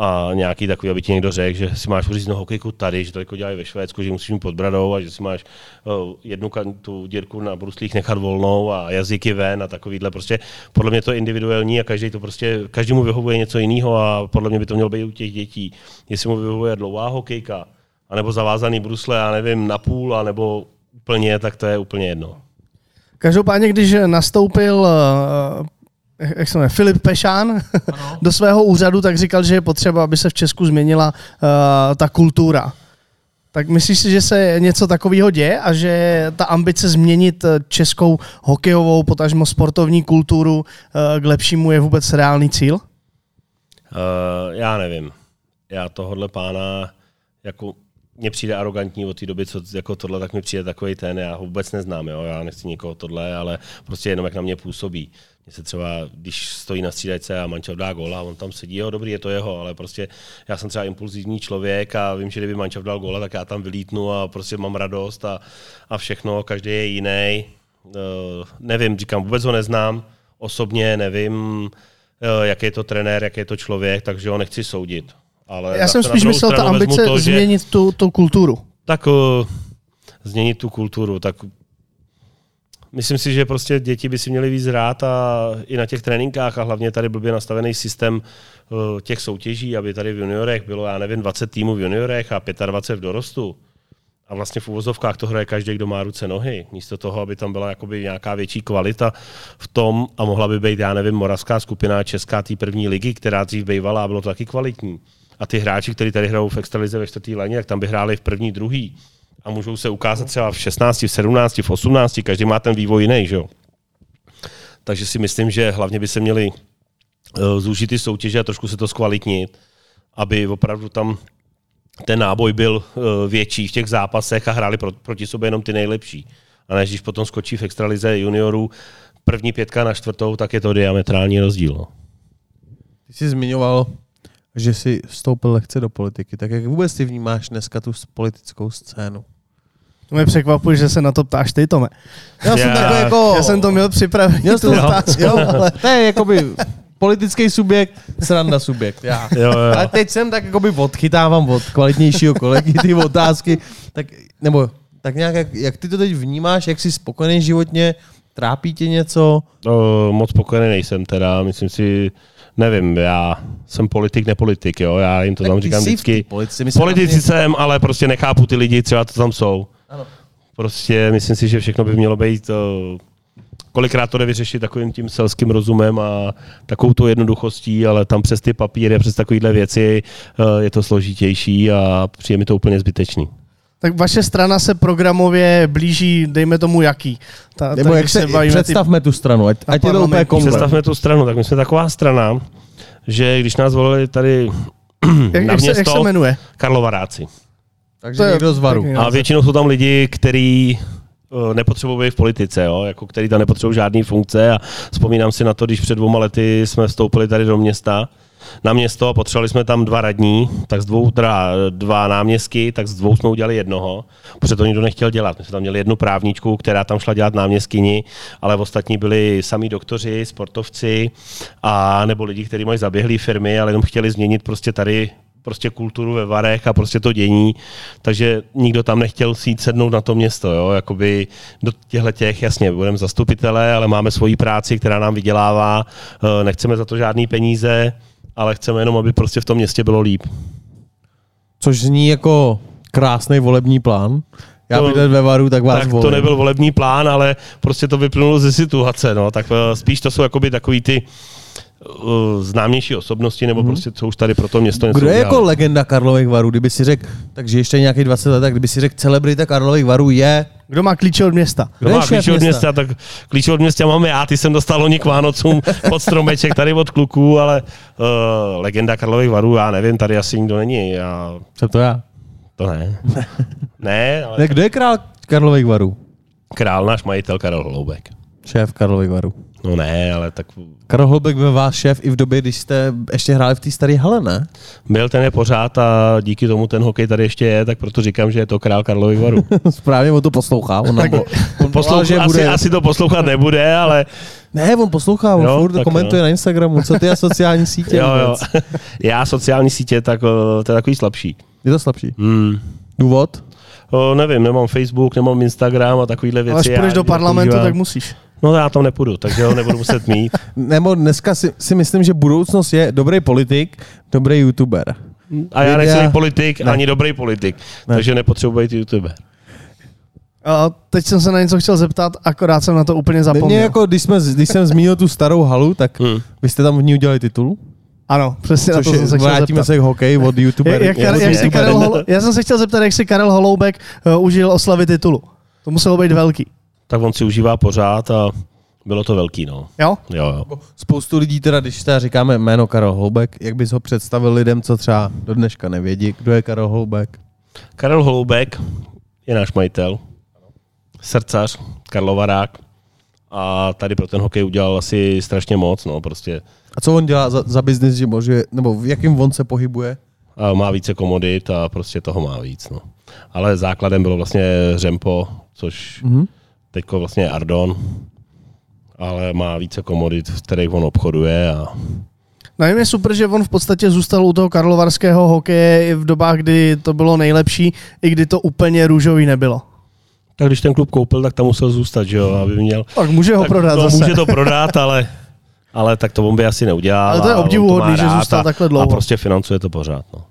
a nějaký takový, aby ti někdo řekl, že si máš uříznout hokejku tady, že to jako dělají ve Švédsku, že musíš mít pod bradou a že si máš uh, jednu tu dírku na bruslích nechat volnou a jazyky ven a takovýhle. Prostě podle mě to je individuální a každý to prostě, každému vyhovuje něco jiného a podle mě by to mělo být u těch dětí. Jestli mu vyhovuje dlouhá hokejka, anebo zavázaný brusle, já nevím, na půl, anebo úplně, tak to je úplně jedno. Každopádně, když nastoupil jak se jmenuje, Filip Pešán do svého úřadu, tak říkal, že je potřeba, aby se v Česku změnila uh, ta kultura. Tak myslíš si, že se něco takového děje a že ta ambice změnit eh, českou hokejovou, potažmo sportovní kulturu uh, k lepšímu je vůbec reálný cíl? Uh, já nevím. Já tohle pána jako mně přijde arrogantní od té doby, co jako tohle, tak mi přijde takový ten, já ho vůbec neznám, jo? já nechci nikoho tohle, ale prostě jenom jak na mě působí. Mně se třeba, když stojí na střídajce a Mančov dá gól a on tam sedí, jo, dobrý, je to jeho, ale prostě já jsem třeba impulzivní člověk a vím, že kdyby Mančov dal góla, tak já tam vylítnu a prostě mám radost a, a všechno, každý je jiný. Uh, nevím, říkám, vůbec ho neznám, osobně nevím, uh, jaký je to trenér, jaký je to člověk, takže ho nechci soudit. Ale já jsem spíš myslel ta ambice to, změnit tu, tu kulturu. Tak uh, změnit tu kulturu, tak Myslím si, že prostě děti by si měly víc hrát a i na těch tréninkách a hlavně tady blbě nastavený systém uh, těch soutěží, aby tady v juniorech bylo, já nevím, 20 týmů v juniorech a 25 v dorostu. A vlastně v uvozovkách to hraje každý, kdo má ruce, nohy. Místo toho, aby tam byla jakoby nějaká větší kvalita v tom a mohla by být, já nevím, moravská skupina česká té první ligy, která dřív bývala a bylo to taky kvalitní. A ty hráči, kteří tady hrajou v extralize ve čtvrtý léně, tak tam by hráli v první, druhý a můžou se ukázat třeba v 16, v 17, v 18, každý má ten vývoj jiný, že jo. Takže si myslím, že hlavně by se měli uh, zúžit ty soutěže a trošku se to zkvalitnit, aby opravdu tam ten náboj byl uh, větší v těch zápasech a hráli pro, proti sobě jenom ty nejlepší. A než když potom skočí v extralize juniorů první pětka na čtvrtou, tak je to diametrální rozdíl. No. Ty jsi zmiňoval, že jsi vstoupil lehce do politiky. Tak jak vůbec ty vnímáš dneska tu politickou scénu? To mě překvapuje, že se na to ptáš ty, Tome. Já, jsem takový jako... Já jsem to měl připravený, měl tu otázku. Jo, ale... To je jakoby politický subjekt, sranda subjekt. Já. Jo, jo. Ale teď jsem tak jakoby odchytávám od kvalitnějšího kolegy ty otázky. Tak, nebo tak nějak, jak, jak ty to teď vnímáš, jak jsi spokojený životně, trápí tě něco? No, moc spokojený nejsem teda, myslím si, nevím, já jsem politik, nepolitik, jo, já jim to tak tam říkám vždycky. Politici, Politici jsem, ale prostě nechápu ty lidi, třeba to tam jsou. Ano. Prostě myslím si, že všechno by mělo být uh, kolikrát to jde vyřešit takovým tím selským rozumem a takovou tu jednoduchostí, ale tam přes ty papíry a přes takovéhle věci uh, je to složitější a přijde mi to úplně zbytečný. Tak vaše strana se programově blíží, dejme tomu jaký. Ta, Nebo jak se, se představme ty, tu stranu, ať, ať je to úplně. Představme tu stranu, tak my jsme taková strana, že když nás volili tady jak, na město, jak se jmenuje? Karlovaráci. Takže to někdo z varu. A většinou jsou tam lidi, kteří eh, nepotřebují být v politice, jo? Jako, který tam nepotřebují žádný funkce a vzpomínám si na to, když před dvěma lety jsme vstoupili tady do města na město potřebovali jsme tam dva radní, tak z dvou, teda dva náměstky, tak z dvou jsme udělali jednoho, protože to nikdo nechtěl dělat. My jsme tam měli jednu právničku, která tam šla dělat náměstkyni, ale ostatní byli sami doktoři, sportovci a nebo lidi, kteří mají zaběhlé firmy, ale jenom chtěli změnit prostě tady prostě kulturu ve Varech a prostě to dění, takže nikdo tam nechtěl si jít sednout na to město, jo, jakoby do těchto těch, jasně, budeme zastupitelé, ale máme svoji práci, která nám vydělává, eh, nechceme za to žádný peníze, ale chceme jenom, aby prostě v tom městě bylo líp. Což zní jako krásný volební plán. Já To- bydlet ve Varu, tak vás tak volím. to nebyl volební plán, ale prostě to vyplynulo ze situace, no, tak eh, spíš to jsou jakoby takový ty uh, známější osobnosti, nebo prostě co už tady pro to město něco. Kdo je jako udělali. legenda Karlových Varů? Kdyby si řekl, takže ještě nějakých 20 let, tak kdyby si řekl, celebrita Karlových Varů je... Kdo má klíče od města? Kdo Kdo má klíče od města? města, tak klíče od města máme já, ty jsem dostal loni k Vánocům pod stromeček tady od kluků, ale uh, legenda Karlových varů, já nevím, tady asi nikdo není, já, Jsem to já. to ne. ne, ale Ne, kdo je král Karlových Varů? král náš majitel Karel Holoubek. Šéf Karlových Varů. No ne, ale tak Karel Holbek byl váš šéf i v době, když jste ještě hráli v té staré hale, ne? byl ten je pořád a díky tomu ten hokej tady ještě je, tak proto říkám, že je to král Karlových varů. Správně on to poslouchá. On, tak, on Poslouch, volal, že asi, bude... asi to poslouchat nebude, ale Ne, on poslouchá, on Jo, furt komentuje jo. na Instagramu, co ty a sociální sítě. jo, jo. já sociální sítě, tak o, to je takový slabší. Je to slabší. Hmm. Důvod? O, nevím, nemám Facebook, nemám Instagram a takovýhle věci. Ale až půjdeš do parlamentu, tak musíš. No já tam nepůjdu, takže ho nebudu muset mít. Nebo dneska si, si myslím, že budoucnost je dobrý politik, dobrý youtuber. A já nejsem ani politik, Ne. ani dobrý politik, Ne. takže nepotřebuji být youtuber. A teď jsem se na něco chtěl zeptat, akorát jsem na to úplně zapomněl. Mě jako, když, jsme, když jsem zmínil tu starou halu, tak Hmm. vy jste tam v ní udělali titul. Ano, přesně na Což to jsem je, se chtěl vrátíme zeptat. se k hokeji od youtuberů. Jak, jak, od jak si. Karel já jsem se chtěl zeptat, jak si Karel Holoubek uh, užil oslavy titulu. To muselo být velký. Tak on si užívá pořád a bylo to velký, no. Jo? Jo, jo. Spoustu lidí teda, když teda říkáme jméno Karel Holbek, jak bys ho představil lidem, co třeba do dneška nevědí, kdo je Karel Holbek? Karel Holoubek je náš majitel, srdcař, Karlovarák a tady pro ten hokej udělal asi strašně moc, no, prostě A co on dělá za, za biznis, že může, nebo v jakém on se pohybuje? a má více komodit a prostě toho má víc, no. Ale základem bylo vlastně Řempo, což Mhm. Teďko vlastně je Ardon, ale má více komodit, v kterých on obchoduje a Nevím, je super, že on v podstatě zůstal u toho karlovarského hokeje i v dobách, kdy to bylo nejlepší, i kdy to úplně růžový nebylo. tak když ten klub koupil, tak tam musel zůstat, že jo, aby měl. Tak může ho tak prodat no, zase. Může to prodat, ale, ale tak to on by asi neudělal. Ale to je obdivuhodný, že zůstal a, takhle dlouho. A prostě financuje to pořád. No.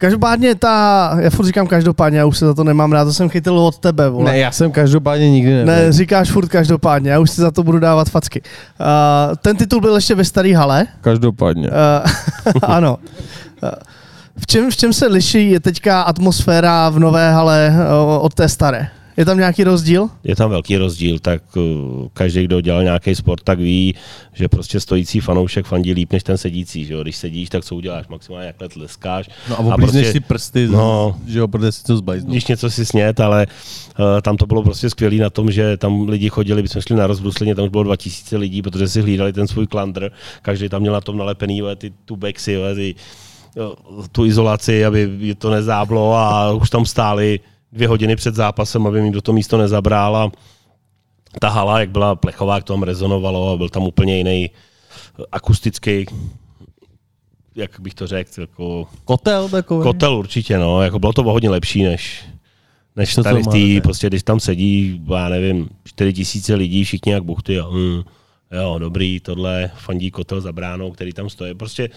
Každopádně ta, já furt říkám každopádně, já už se za to nemám rád, to jsem chytil od tebe, vole. Ne, já jsem každopádně nikdy nebyl. Ne, říkáš furt každopádně, já už si za to budu dávat facky. Uh, ten titul byl ještě ve staré hale. Každopádně. Uh, ano. Uh, v čem, v čem se liší je teďka atmosféra v nové hale uh, od té staré? Je tam nějaký rozdíl? Je tam velký rozdíl, tak uh, každý, kdo dělal nějaký sport, tak ví, že prostě stojící fanoušek fandí líp než ten sedící. Že jo? Když sedíš, tak co uděláš? Maximálně jakhle tleskáš. No a oblízneš si prsty, No. že jo, protože si to zbajznu. Když něco si snět, ale uh, tam to bylo prostě skvělé na tom, že tam lidi chodili, my jsme šli na rozbrusleně, tam už bylo 2000 lidí, protože si hlídali ten svůj klandr, každý tam měl na tom nalepený jo, ty tubexy, jo, ty, jo, tu izolaci, aby to nezáblo a už tam stáli dvě hodiny před zápasem, aby mi do to místo nezabral a ta hala, jak byla plechová, jak to tam rezonovalo a byl tam úplně jiný akustický, jak bych to řekl, jako Kotel takový? Kotel určitě, no. Jako bylo to o hodně lepší, než, než to tady v té, prostě když tam sedí, já nevím, 4 tisíce lidí, všichni jak buchty a hm, jo, dobrý, tohle, fandí kotel za bránou, který tam stojí. Prostě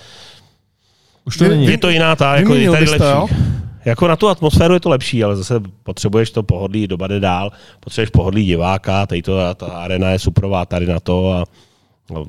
Už to není. je to jiná ta, jako je tady bys to, lepší. Jako na tu atmosféru je to lepší, ale zase potřebuješ to pohodlí, doba jde dál, potřebuješ pohodlí diváka, tady to, ta arena je suprová tady na to a no,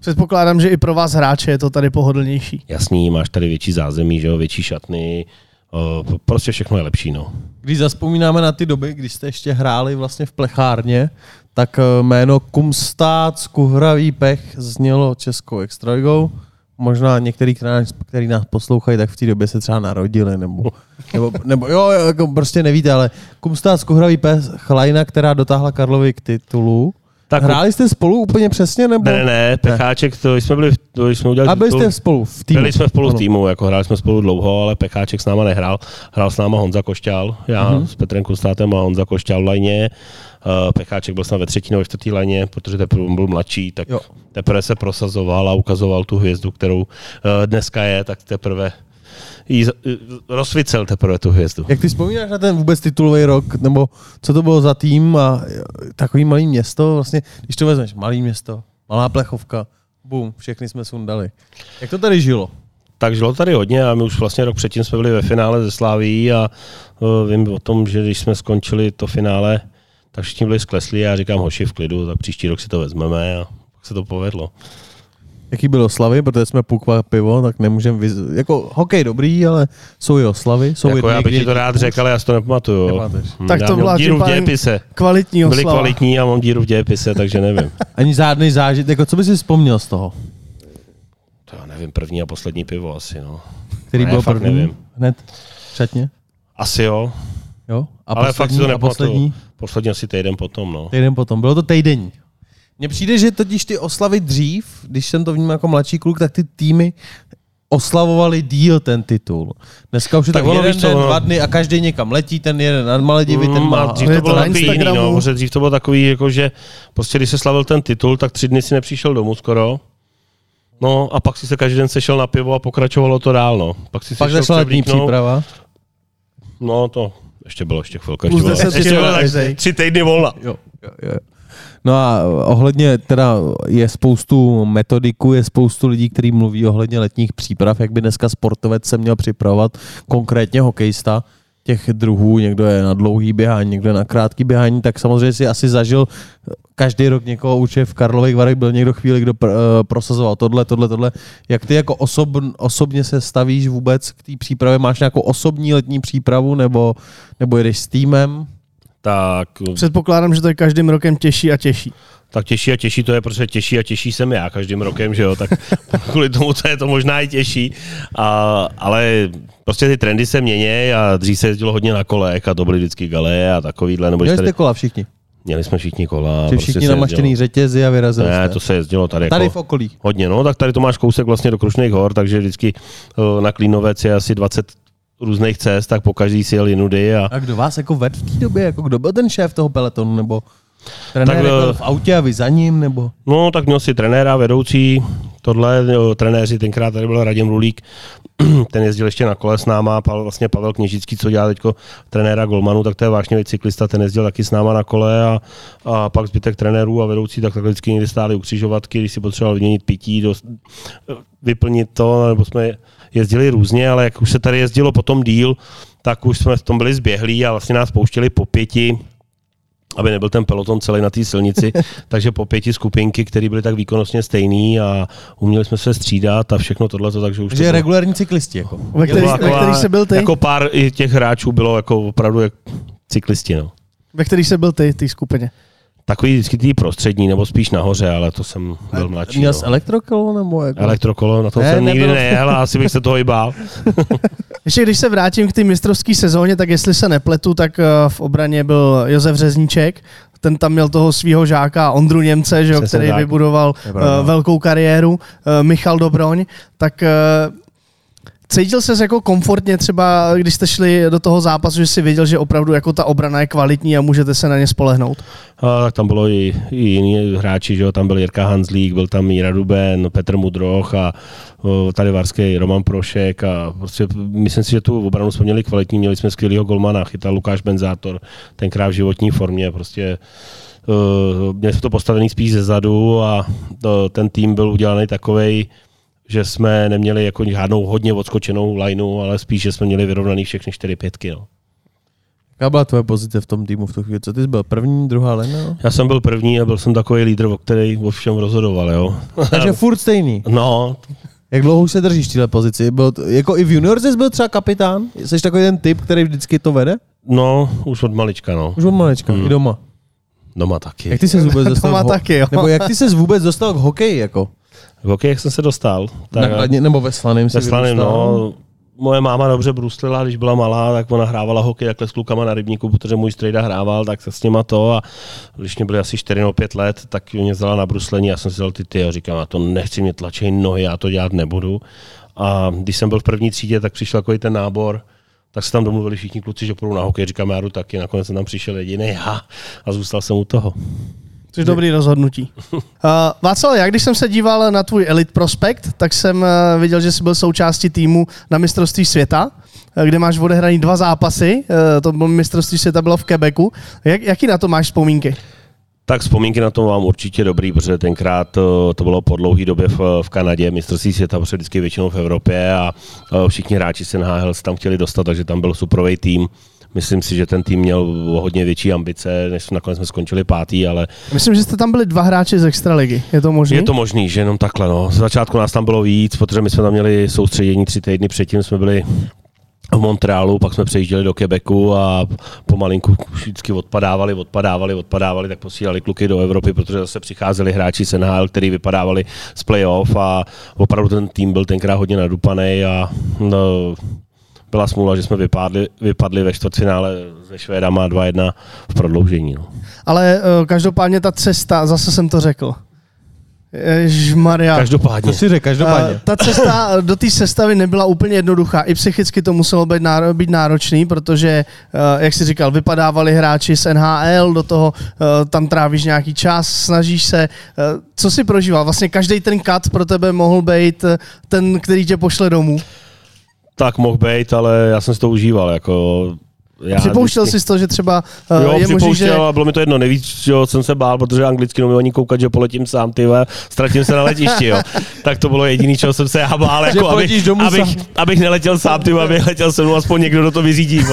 Předpokládám, že i pro vás hráče je to tady pohodlnější. jasný, máš tady větší zázemí, že jo, větší šatny, o, prostě všechno je lepší, no. Když zaspomínáme na ty doby, když jste ještě hráli vlastně v plechárně, tak eh, jméno Kumstát Skuhravý pech znělo českou extrajgou. Možná některý, který nás, který nás poslouchají, tak v té době se třeba narodili, nebo, nebo, nebo jo, jako prostě nevíte, ale Kumstát Skuhravý pech, chlajna, která dotáhla Karlovi k titulu, Tak Hráli jste spolu úplně přesně, nebo? Ne, ne, Pecháček, to jsme byli, to jsme udělali A byli jste spolu v týmu? Byli jsme spolu v týmu, jako hráli jsme spolu dlouho, ale Pecháček s náma nehrál. Hrál s náma Honza Košťál, já mm-hmm. s Petrem Konstátem a Honza Košťál v lajně. Uh, Pecháček byl snad ve třetí nebo čtvrtý lajně, protože teprve byl mladší, tak Jo. teprve se prosazoval a ukazoval tu hvězdu, kterou uh, dneska je, tak teprve jí z- rozsvícel teprve tu hvězdu. Jak ty vzpomínáš na ten vůbec titulový rok, nebo co to bylo za tým a takový malý město, vlastně, když to vezmeš, malý město, malá plechovka, bum, všechny jsme sundali. Jak to tady žilo? Tak žilo tady hodně a my už vlastně rok předtím jsme byli ve finále ze Sláví a uh, vím o tom, že když jsme skončili to finále, tak všichni byli skleslí a já říkám hoši v klidu, tak příští rok si to vezmeme a pak se to povedlo. Jaký bylo oslavy, protože jsme pukva pivo, tak nemůžeme vyz... Jako hokej dobrý, ale jsou i oslavy. Jsou jako i já bych ti to rád řekl, ale já si to nepamatuju. jo. Nepamatuješ. Hm, Tak já to byla díru v dějepise. Kvalitní Byli oslava. kvalitní a mám díru v dějepise, takže nevím. Ani žádný zážitek, jako co bys si vzpomněl z toho? To já nevím, první a poslední pivo asi, no. Který byl fakt první? nevím. Hned? Šatně? Asi jo, Jo? A ale fakt si to a nepamatuju. Poslední? Poslední asi týden potom, no. Týden potom. Bylo to týdenní. Mně přijde, že totiž ty oslavy dřív, když jsem to vnímal jako mladší kluk, tak ty týmy oslavovali díl ten titul. Dneska už je tak, Tak ono, jeden víš co, dva dny a každý někam letí, ten jeden na Maledivy, ten Mm, má... a dřív to to bylo na takový jiný, no, protože dřív to bylo takový, jako že prostě když se slavil ten titul, tak tři dny si nepřišel domů skoro. No a pak si se každý den sešel na pivo a pokračovalo to dál, no. Pak si Pak se šel letní příprava. No to ještě bylo, ještě chvilku. Plus Ještě bylo, 10 ještě bylo každej. tři týdny volna. Jo, jo, jo. No a ohledně, teda je spoustu metodiků, je spoustu lidí, kteří mluví ohledně letních příprav, jak by dneska sportovec se měl připravovat, konkrétně hokejista těch druhů, někdo je na dlouhý běhání, někdo je na krátký běhání, tak samozřejmě si asi zažil každý rok někoho určitě v Karlových Varech byl někdo chvíli, kdo pr- eh, prosazoval tohle, tohle, tohle. Jak ty jako osob, osobně se stavíš vůbec k té přípravě? Máš nějakou osobní letní přípravu nebo, nebo jedeš s týmem? Tak, Předpokládám, že to je každým rokem těžší a těžší. tak těžší a těžší to je, protože těžší a těžší jsem já každým rokem, že jo, tak kvůli tomu to je to možná i těžší, a, ale prostě ty trendy se mění a dřív se jezdilo hodně na kolech a to byly vždycky galeje a takovýhle, nebo Měli tady, jste kola všichni? měli jsme všichni kola. Že prostě všichni se namaštěný řetězy a vyrazili Ne, jste. to se jezdilo tady, Tady v jako okolí. hodně, no, tak tady to máš kousek vlastně do Krušných hor, takže vždycky eh, na Klínovec je asi 20 různých cest, tak po každý si jel jinudy a A kdo vás jako ved v té době? Jako kdo byl ten šéf toho peletonu? Nebo trenér Tak, byl eh, v autě a vy za ním? Nebo No, tak měl si trenéra, vedoucí, tohle, jo, trenéři, tenkrát tady byl Radim Rulík, ten jezdil ještě na kole s náma, Pavel, vlastně Pavel Kněžický, co dělá teďko trenéra Golmanu, tak to je vážně cyklista, ten jezdil taky s náma na kole a, a pak zbytek trenérů a vedoucí, tak takhle vždycky někdy stáli u křižovatky, když si potřeboval vyměnit pití, dost, vyplnit to, nebo jsme jezdili různě, ale jak už se tady jezdilo potom díl, tak už jsme v tom byli zběhlí a vlastně nás pouštěli po pěti, aby nebyl ten peloton celý na té silnici, takže po pěti skupinky, které byly tak výkonnostně stejný a uměli jsme se střídat a všechno tohle, takže už to že bylo, regulární cyklisti? Jako. Ve který, bylo ve který jsi byl ty? Jako pár i těch hráčů bylo jako opravdu jak cyklisti, no. Ve který jsi byl ty, té skupině? Takový vždycky tý prostřední, nebo spíš nahoře, ale to jsem byl mladší. Měl No. jsi elektrokolo? Nebo jako? Elektrokolo, na to Ne, jsem nikdy nebylo. nejel a asi bych se toho i bál. Ještě když se vrátím k té mistrovské sezóně, tak jestli se nepletu, tak eh, v obraně byl Josef Řezníček, ten tam měl toho svého žáka Ondru Němce, že Přesně který tak. vybudoval uh, velkou kariéru, uh, Michal Dobroň, tak uh, cítil ses jako komfortně třeba, když jste šli do toho zápasu, že si věděl, že opravdu jako ta obrana je kvalitní a můžete se na ně spolehnout? A tak tam bylo i, i jiní hráči, že jo? tam byl Jirka Hanzlík, byl tam Míra Duben, Petr Mudroch a o, tady Varský Roman Prošek a prostě myslím si, že tu obranu jsme měli kvalitní, měli jsme skvělého golmana, chytal Lukáš Benzátor, tenkrát v životní formě, prostě uh, měli jsme to postavený spíš ze zadu a to, ten tým byl udělaný takovej, že jsme neměli jako žádnou hodně odskočenou lineu, ale spíš, že jsme měli vyrovnaný všechny čtyři pětky. No. Jaká byla tvoje pozice v tom týmu v tu chvíli? Co ty jsi byl? První, druhá lena? Já jsem byl první a byl jsem takový lídr, o který o všem rozhodoval, jo. Takže furt stejný. No, Jak dlouho už se držíš v téhle pozici? Byl to, jako i v junior jsi byl třeba kapitán? Jsi takový ten typ, který vždycky to vede? no, už od malička, no. Už od malečka, Hmm. i doma. Doma taky. Jak ty se vůbec dostal? Doma ho- taky, jo. Nebo jak ty se vůbec dostal k hokeji? Jako? V hokeji, jak jsem se dostal? Tak, Nakladně, nebo ve Slaném ve se Slaném, no, moje máma dobře bruslila, když byla malá, tak ona hrávala hokej takhle s klukama na rybníku, protože můj strejda hrával, tak se s nima to a když mě byly asi 4 nebo 5 let, tak mě vzala na bruslení, já jsem si dal ty ty a říkám, já to nechci mě tlačit nohy, já to dělat nebudu. A když jsem byl v první třídě, tak přišel takový ten nábor, tak se tam domluvili všichni kluci, že půjdou na hokej, říkám, já jdu taky, nakonec jsem tam přišel jediný já a zůstal jsem u toho. Což dobrý rozhodnutí. Uh, Václav, já když jsem se díval na tvůj Elite Prospekt, tak jsem uh, viděl, že jsi byl součástí týmu na mistrovství světa, uh, kde máš odehraný dva zápasy. Uh, to bylo mistrovství světa bylo v Quebecu. Jak, jaký na to máš vzpomínky? Tak vzpomínky na to mám určitě dobrý, protože tenkrát to, bylo po dlouhé době v, v Kanadě, mistrovství světa, protože vždycky většinou v Evropě a, všichni hráči se NHL se tam chtěli dostat, takže tam byl superový tým. Myslím si, že ten tým měl hodně větší ambice, než nakonec jsme skončili pátý, ale... Myslím, že jste tam byli dva hráči z Extraligy. Je to možné? Je to možný, že jenom takhle. No. Z začátku nás tam bylo víc, protože my jsme tam měli soustředění tři týdny předtím, jsme byli v Montrealu, pak jsme přejížděli do Quebecu a pomalinku vždycky odpadávali, odpadávali, odpadávali, tak posílali kluky do Evropy, protože zase přicházeli hráči z NHL, který vypadávali z playoff a opravdu ten tým byl tenkrát hodně nadupaný a no, byla smůla, že jsme vypadli, vypadli ve čtvrtfinále se Švédama 2-1 v prodloužení. No. Ale uh, každopádně ta cesta, zase jsem to řekl, Maria. Každopádně. To si řek, každopádně. Uh, ta cesta do té sestavy nebyla úplně jednoduchá. I psychicky to muselo být, náro, být náročný, protože, uh, jak jsi říkal, vypadávali hráči z NHL, do toho uh, tam trávíš nějaký čas, snažíš se. Uh, co si prožíval? Vlastně každý ten cut pro tebe mohl být ten, který tě pošle domů. Tak mohl být, ale já jsem si to užíval. Jako já připouštěl vždycky... jsi to, že třeba uh, jo, je možný, že... a bylo mi to jedno, nevíc, jo, jsem se bál, protože anglicky neumím ani koukat, že poletím sám, ty ztratím se na letišti, jo. tak to bylo jediný, čeho jsem se já bál, jako, abych, domů abych, sám. abych, neletěl sám, ty abych letěl se mnou, aspoň někdo do to vyřídí,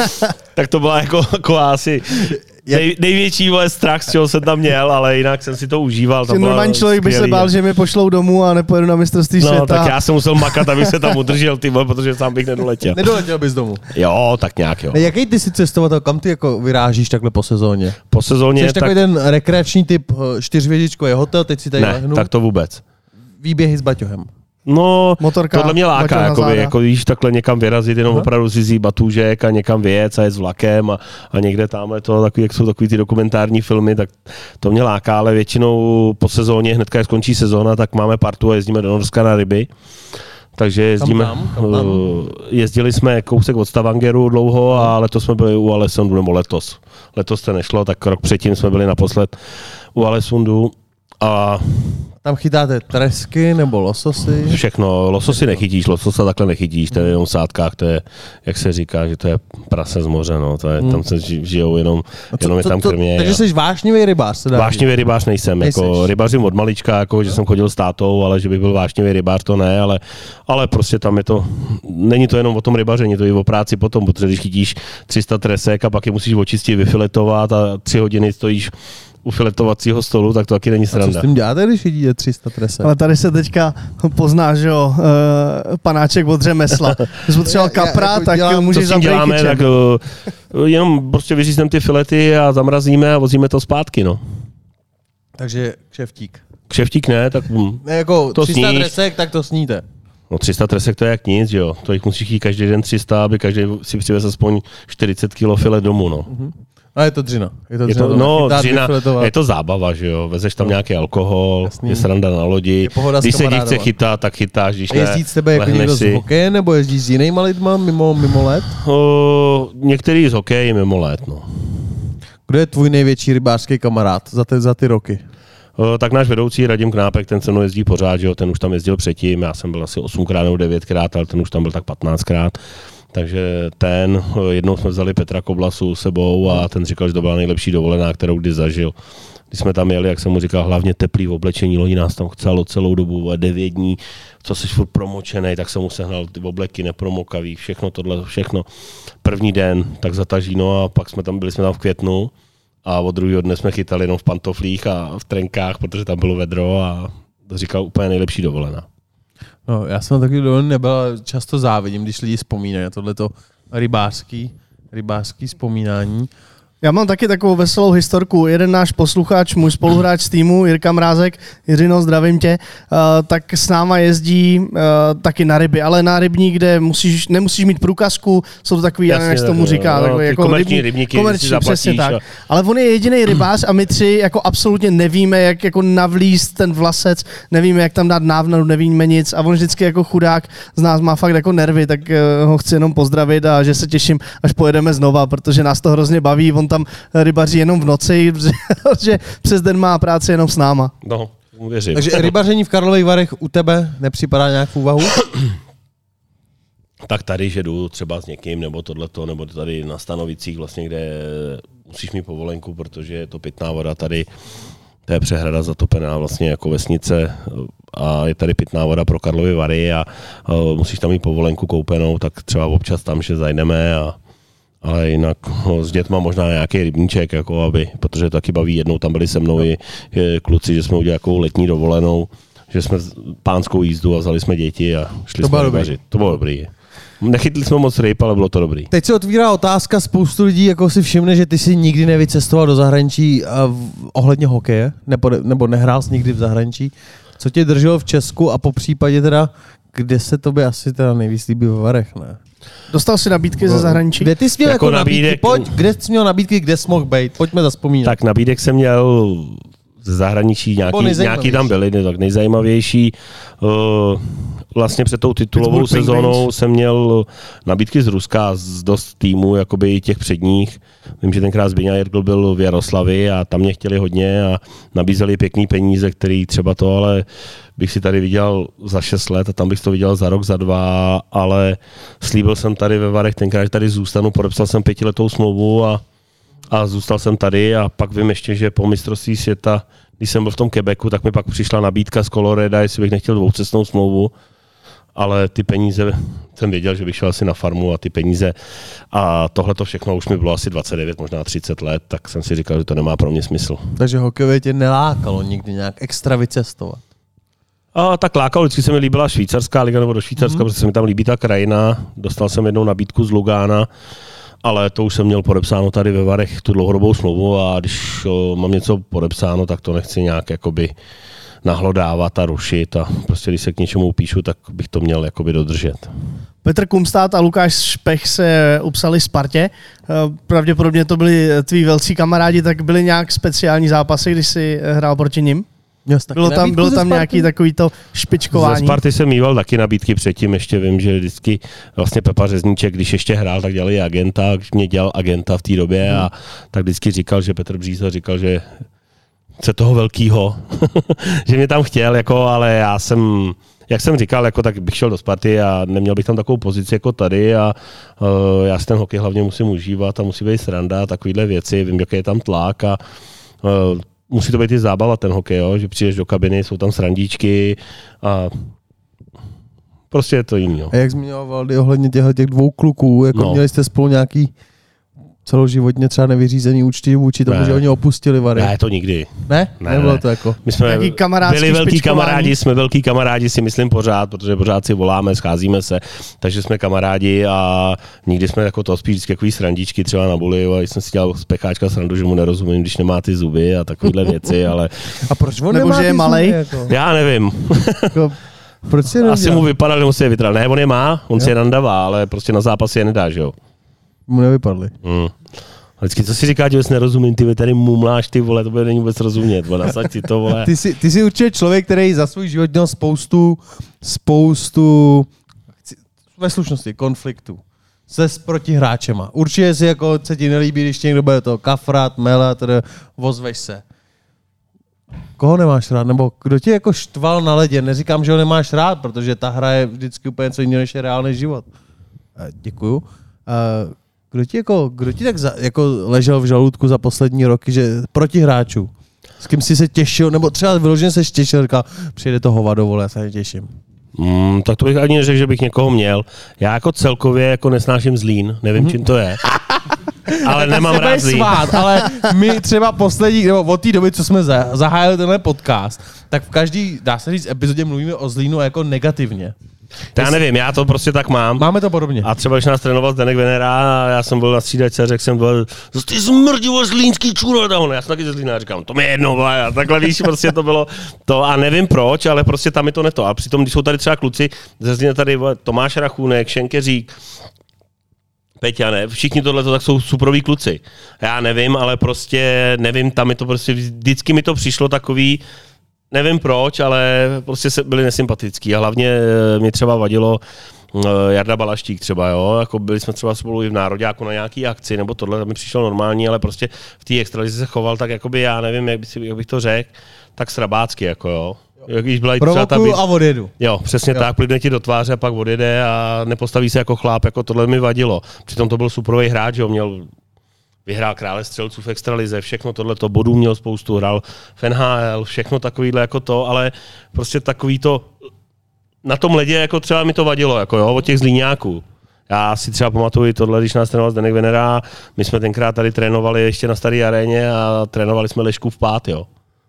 tak to byla jako, jako asi Nej, největší vole, strach, z čeho jsem tam měl, ale jinak jsem si to užíval. Tam normální člověk by se bál, že mě pošlou domů a nepojedu na mistrovství no, světa. tak já jsem musel makat, aby se tam udržel, ty vole, protože sám bych nedoletěl. Nedoletěl bys domů. Jo, tak nějak jo. Ne, jaký ty si cestovatel, kam ty jako vyrážíš takhle po sezóně? Po sezóně. Jsi tak... takový ten rekreační typ eh, čtyřvědičkový hotel, teď si tady ne, lehnu. tak to vůbec. Výběhy s baťohem. No, Motorka, tohle mě láká, jakoby, jako víš, takhle někam vyrazit, jenom Aha. opravdu zizí batůžek a někam věc a je s vlakem a, a někde tamhle to, takový, jak jsou takový ty dokumentární filmy, tak to mě láká, ale většinou po sezóně, hnedka jak skončí sezóna, tak máme partu a jezdíme do Norska na ryby. Takže jezdíme, tam, tam, tam. jezdili jsme kousek od Stavangeru dlouho a letos jsme byli u Alessundu, nebo letos. Letos to nešlo, tak rok předtím jsme byli naposled u Alessundu a tam chytáte tresky nebo lososy? Všechno. Lososy nechytíš, lososa takhle nechytíš, to je jenom v sádkách, to je, jak se říká, že to je prase z moře, no. to je, hmm. tam se žijou jenom, co, jenom je tam krmě. Takže jsi vášnivý rybář? Se vášnivý rybář nejsem, Nejseš. jako rybařím od malička, jako, že jsem chodil s tátou, ale že bych byl vášnivý rybář, to ne, ale, ale prostě tam je to, není to jenom o tom rybaření, to je o práci potom, protože když chytíš 300 tresek a pak je musíš očistit, vyfiletovat a tři hodiny stojíš u filetovacího stolu, tak to taky není sranda. A co s tím děláte, když vidíte 300 tresek? Ale tady se teďka pozná, že jo, uh, panáček od řemesla. Když potřeboval kapra, já, jako tak dělám, můžeš za děláme, tak uh, jenom prostě vyřízneme ty filety a zamrazíme a vozíme to zpátky, no. Takže kšeftík. Kšeftík ne, tak hm, ne, jako to 300 sníš. tresek, tak to sníte. No 300 tresek to je jak nic, jo. To jich musíš jít každý den 300, aby každý si přivez aspoň 40 kg filet domů, no. Uh-huh. A je to dřina. Je to, dřina, je to no, dřina, je to zábava, že jo. Vezeš tam no. nějaký alkohol, Jasný. je sranda na lodi. Když se dívce chytá, tak chytáš, když ne, Jezdí s tebe jako někdo si. z hokeje, nebo jezdíš s jinýma lidma mimo, mimo let? O, některý z hokeje mimo let, no. Kdo je tvůj největší rybářský kamarád za ty, za ty roky? O, tak náš vedoucí Radim Knápek, ten se mnou jezdí pořád, že jo, ten už tam jezdil předtím, já jsem byl asi 8krát nebo 9krát, ale ten už tam byl tak 15krát. Takže ten, jednou jsme vzali Petra Koblasu sebou a ten říkal, že to byla nejlepší dovolená, kterou kdy zažil. Když jsme tam jeli, jak jsem mu říkal, hlavně teplý v oblečení, loni nás tam chcelo celou dobu, devět dní, co jsi furt promočený, tak jsem mu sehnal ty obleky nepromokavý, všechno tohle, všechno. První den, tak zataží, no a pak jsme tam byli jsme tam v květnu a od druhého dne jsme chytali jenom v pantoflích a v trenkách, protože tam bylo vedro a říkal úplně nejlepší dovolená. No, já jsem taky dovolený nebyl, často závidím, když lidi vzpomínají na tohleto rybářský, rybářský vzpomínání. Já mám taky takovou veselou historku. Jeden náš posluchač, můj spoluhráč z týmu, Jirka Mrázek, Jiřino, zdravím tě, uh, tak s náma jezdí uh, taky na ryby, ale na rybník, kde musíš, nemusíš mít průkazku, jsou to takový, nevím, jak se tomu říká. no, takový, jako komerční rybník- rybníky, komerční, si zaplatíš přesně tak. a- Ale on je jediný rybář a my tři jako absolutně nevíme, jak jako navlíst ten vlasec, nevíme, jak tam dát návnadu, nevíme nic a on vždycky jako chudák z nás má fakt jako nervy, tak uh, ho chci jenom pozdravit a že se těším, až pojedeme znova, protože nás to hrozně baví, on tam rybaří jenom v noci, že přes den má práci jenom s náma. No, mu věřím. Takže rybaření v Karlových Varech u tebe nepřipadá nějak v úvahu? tak tady, že jdu třeba s někým, nebo tohleto, nebo tady na stanovicích, vlastně, kde musíš mít povolenku, protože je to pitná voda tady, to je přehrada zatopená vlastně jako vesnice a je tady pitná voda pro Karlovy Vary a, a musíš tam mít povolenku koupenou, tak třeba občas tam, že zajdeme a ale jinak s dětma možná nějaký rybníček, jako aby, protože to taky baví, jednou tam byli se mnou i, i kluci, že jsme udělali nějakou letní dovolenou, že jsme pánskou jízdu a vzali jsme děti a šli To jsme rybařit. To bylo dobrý. Nechytli jsme moc ryb, ale bylo to dobrý. Teď se otvírá otázka, spoustu lidí jako si všimne, že ty si nikdy nevycestoval do zahraničí v, ohledně hokeje, nebo, nebo nehrál jsi nikdy v zahraničí. Co tě drželo v Česku a po případě teda, kde se tobě asi teda nejvíc líbí ve Varech, ne? Dostal si nabídky ze zahraničí? Kde ty jsi měl jako, Jako nabídky? nabídek- Pojď, kde jsi měl nabídky, kde jsi mohl být? Pojďme zaspomínat. Tak nabídek jsem měl ze zahraničí, nějaký, nějaký tam byly, ne, tak nejzajímavější. Uh, vlastně před tou titulovou Pittsburgh sezónou jsem měl nabídky z Ruska, z dost týmů, jakoby těch předních. Vím, že tenkrát Zběňa Jirgl byl v Jaroslavi a tam mě chtěli hodně a nabízeli pěkný peníze, který třeba to, ale bych si tady viděl za 6 let a tam bych to viděl za rok, za dva, ale slíbil jsem tady ve Varech tenkrát, že tady zůstanu, podepsal jsem pětiletou smlouvu a a zůstal jsem tady a pak vím ještě, že po mistrovství světa, když jsem byl v tom Quebecu, tak mi pak přišla nabídka z Coloreda, jestli bych nechtěl dvoucestnou smlouvu, ale ty peníze, jsem věděl, že bych šel asi na farmu a ty peníze a tohle to všechno už mi bylo asi 29, možná 30 let, tak jsem si říkal, že to nemá pro mě smysl. Takže hokejově tě nelákalo nikdy nějak extra vycestovat. A tak lákalo, vždycky se mi líbila švýcarská liga nebo do Švýcarska, mm. protože se mi tam líbí ta krajina. Dostal jsem jednou nabídku z Lugána, ale to už jsem měl podepsáno tady ve Varech tu dlouhodobou smlouvu a když o, mám něco podepsáno, tak to nechci nějak jakoby nahlodávat a rušit a prostě když se k něčemu upíšu, tak bych to měl jakoby dodržet. Petr Kumstát a Lukáš Špech se upsali Spartě. Eh, Pravděpodobně to byli tví velcí kamarádi, tak byly nějak speciální zápasy, když si eh, hrál proti nim? Jsi taky Bylo tam, bylo ze tam nějaký takový to Ze špičkování. Sparty jsem mýval taky nabídky předtím, ještě vím, že vždycky vlastně Pepa Řezníček, když ještě hrál, tak dělali agenta, když mě dělal agenta v té době a tak vždycky říkal, že Petr Bříza říkal, že chce toho velkýho, že mě tam chtěl, jako, ale já jsem, jak jsem říkal, jako, tak bych šel do Sparty a neměl bych tam takovou pozici jako tady a uh, já si ten hokej hlavně musím užívat a musí být sranda a takovéhle věci, vím, jaký je tam tlak a uh, musí to být i zábava ten hokej, jo? že přijdeš do kabiny, jsou tam srandíčky a prostě je to jiný. Jo. A jak zmiňoval Valdy ohledně těchto těch dvou kluků, jako no. měli jste spolu nějaký celoživotně třeba nevyřízený účty vůči tomu, Ne. že oni opustili Vary? Ne, to nikdy. Ne? Ne, Nebylo ne. to jako... My jsme byli velký špičkování. kamarádi, jsme velký kamarádi si myslím pořád, protože pořád si voláme, scházíme se, takže jsme kamarádi a nikdy jsme jako to spíš vždycky takový srandičky třeba na buli, a jsem si dělal z pecháčka srandu, že mu nerozumím, když nemá ty zuby a takovéhle věci, ale A proč on Nebo nemá že je malej? Jako? já nevím. jako, proč si Asi mu vypadal, že musí je vytrat. Ne, on je má, on si je nandavá, ale prostě na zápasy je nedá, že jo. Mu nevypadly. Hmm. Vždycky, co si říká, že vůbec nerozumím, ty tady mumláš, ty vole, to bude není vůbec rozumět, vole, nasaď si to, vole. Ty jsi, ty jsi určitě člověk, který za svůj život měl spoustu, spoustu chci- ve slušnosti, konfliktů se s protihráčema. Určitě si jako se ti nelíbí, když někdo bude to kafrat, mele, tedy vozveš se. Koho nemáš rád? Nebo kdo tě jako štval na ledě? Neříkám, že ho nemáš rád, protože ta hra je vždycky úplně něco jiného, než je reálný život. Eh, Děkuju. Eh, Kdo ti, jako, kdo ti tak za, jako ležel v žaludku za poslední roky, že proti hráčů? S kým jsi se těšil, nebo třeba vyloženě se těšil, říkal, přijde to hovado, vole, já se netěším. Mm, tak to bych ani neřekl, že bych někoho měl. Já jako celkově jako nesnáším zlín, nevím, čím to je. Ale nemám rád zlín. svát, ale my třeba poslední, nebo od té doby, co jsme za- zahájili tenhle podcast, tak v každý, dá se říct, epizodě mluvíme o Zlínu jako negativně. To já nevím, já to prostě tak mám. Máme to podobně. A třeba, když nás trénoval Zdenek Venera, a já jsem byl na střídačce a řekl jsem, vole, ty zmrdivo zlínský čuro, a on, já jsem taky ze Zlína, říkám, to mi je jedno, vole, a takhle víš, prostě to bylo to a nevím proč, ale prostě tam je to neto. A přitom, když jsou tady třeba kluci, ze Zlína tady vole, Tomáš Rachunek, Šenkeřík, Peťa, ne, všichni tohle tak jsou superoví kluci. Já nevím, ale prostě nevím, tam mi to prostě, vždycky mi to přišlo takový, nevím proč, ale prostě se byli nesympatický a hlavně eh, mi třeba vadilo eh, Jarda Balaštík třeba, jo, jako byli jsme třeba spolu i v Národě jako na nějaký akci, nebo tohle, to mi přišlo normální, ale prostě v té extralize se choval tak, jakoby já nevím, jak, by si, jak bych to řekl, tak srabácky, jako jo. Když byla i třeba ta Provokuju bit- a odjedu. Jo, přesně jo. tak, plivne ti do tváře a pak odjede a nepostaví se jako chláp, jako tohle mi vadilo. Přitom to byl superový hráč, jo, měl vyhrál krále střelců v extralize, všechno tohle to bodů měl spoustu, hrál v NHL, všechno takovýhle jako to, ale prostě takový to, na tom ledě jako třeba mi to vadilo, jako jo, od těch zlíňáků. Já si třeba pamatuju tohle, když nás trénoval Zdeněk Venera, my jsme tenkrát tady trénovali ještě na staré aréně a trénovali jsme Lešku v pát, jo.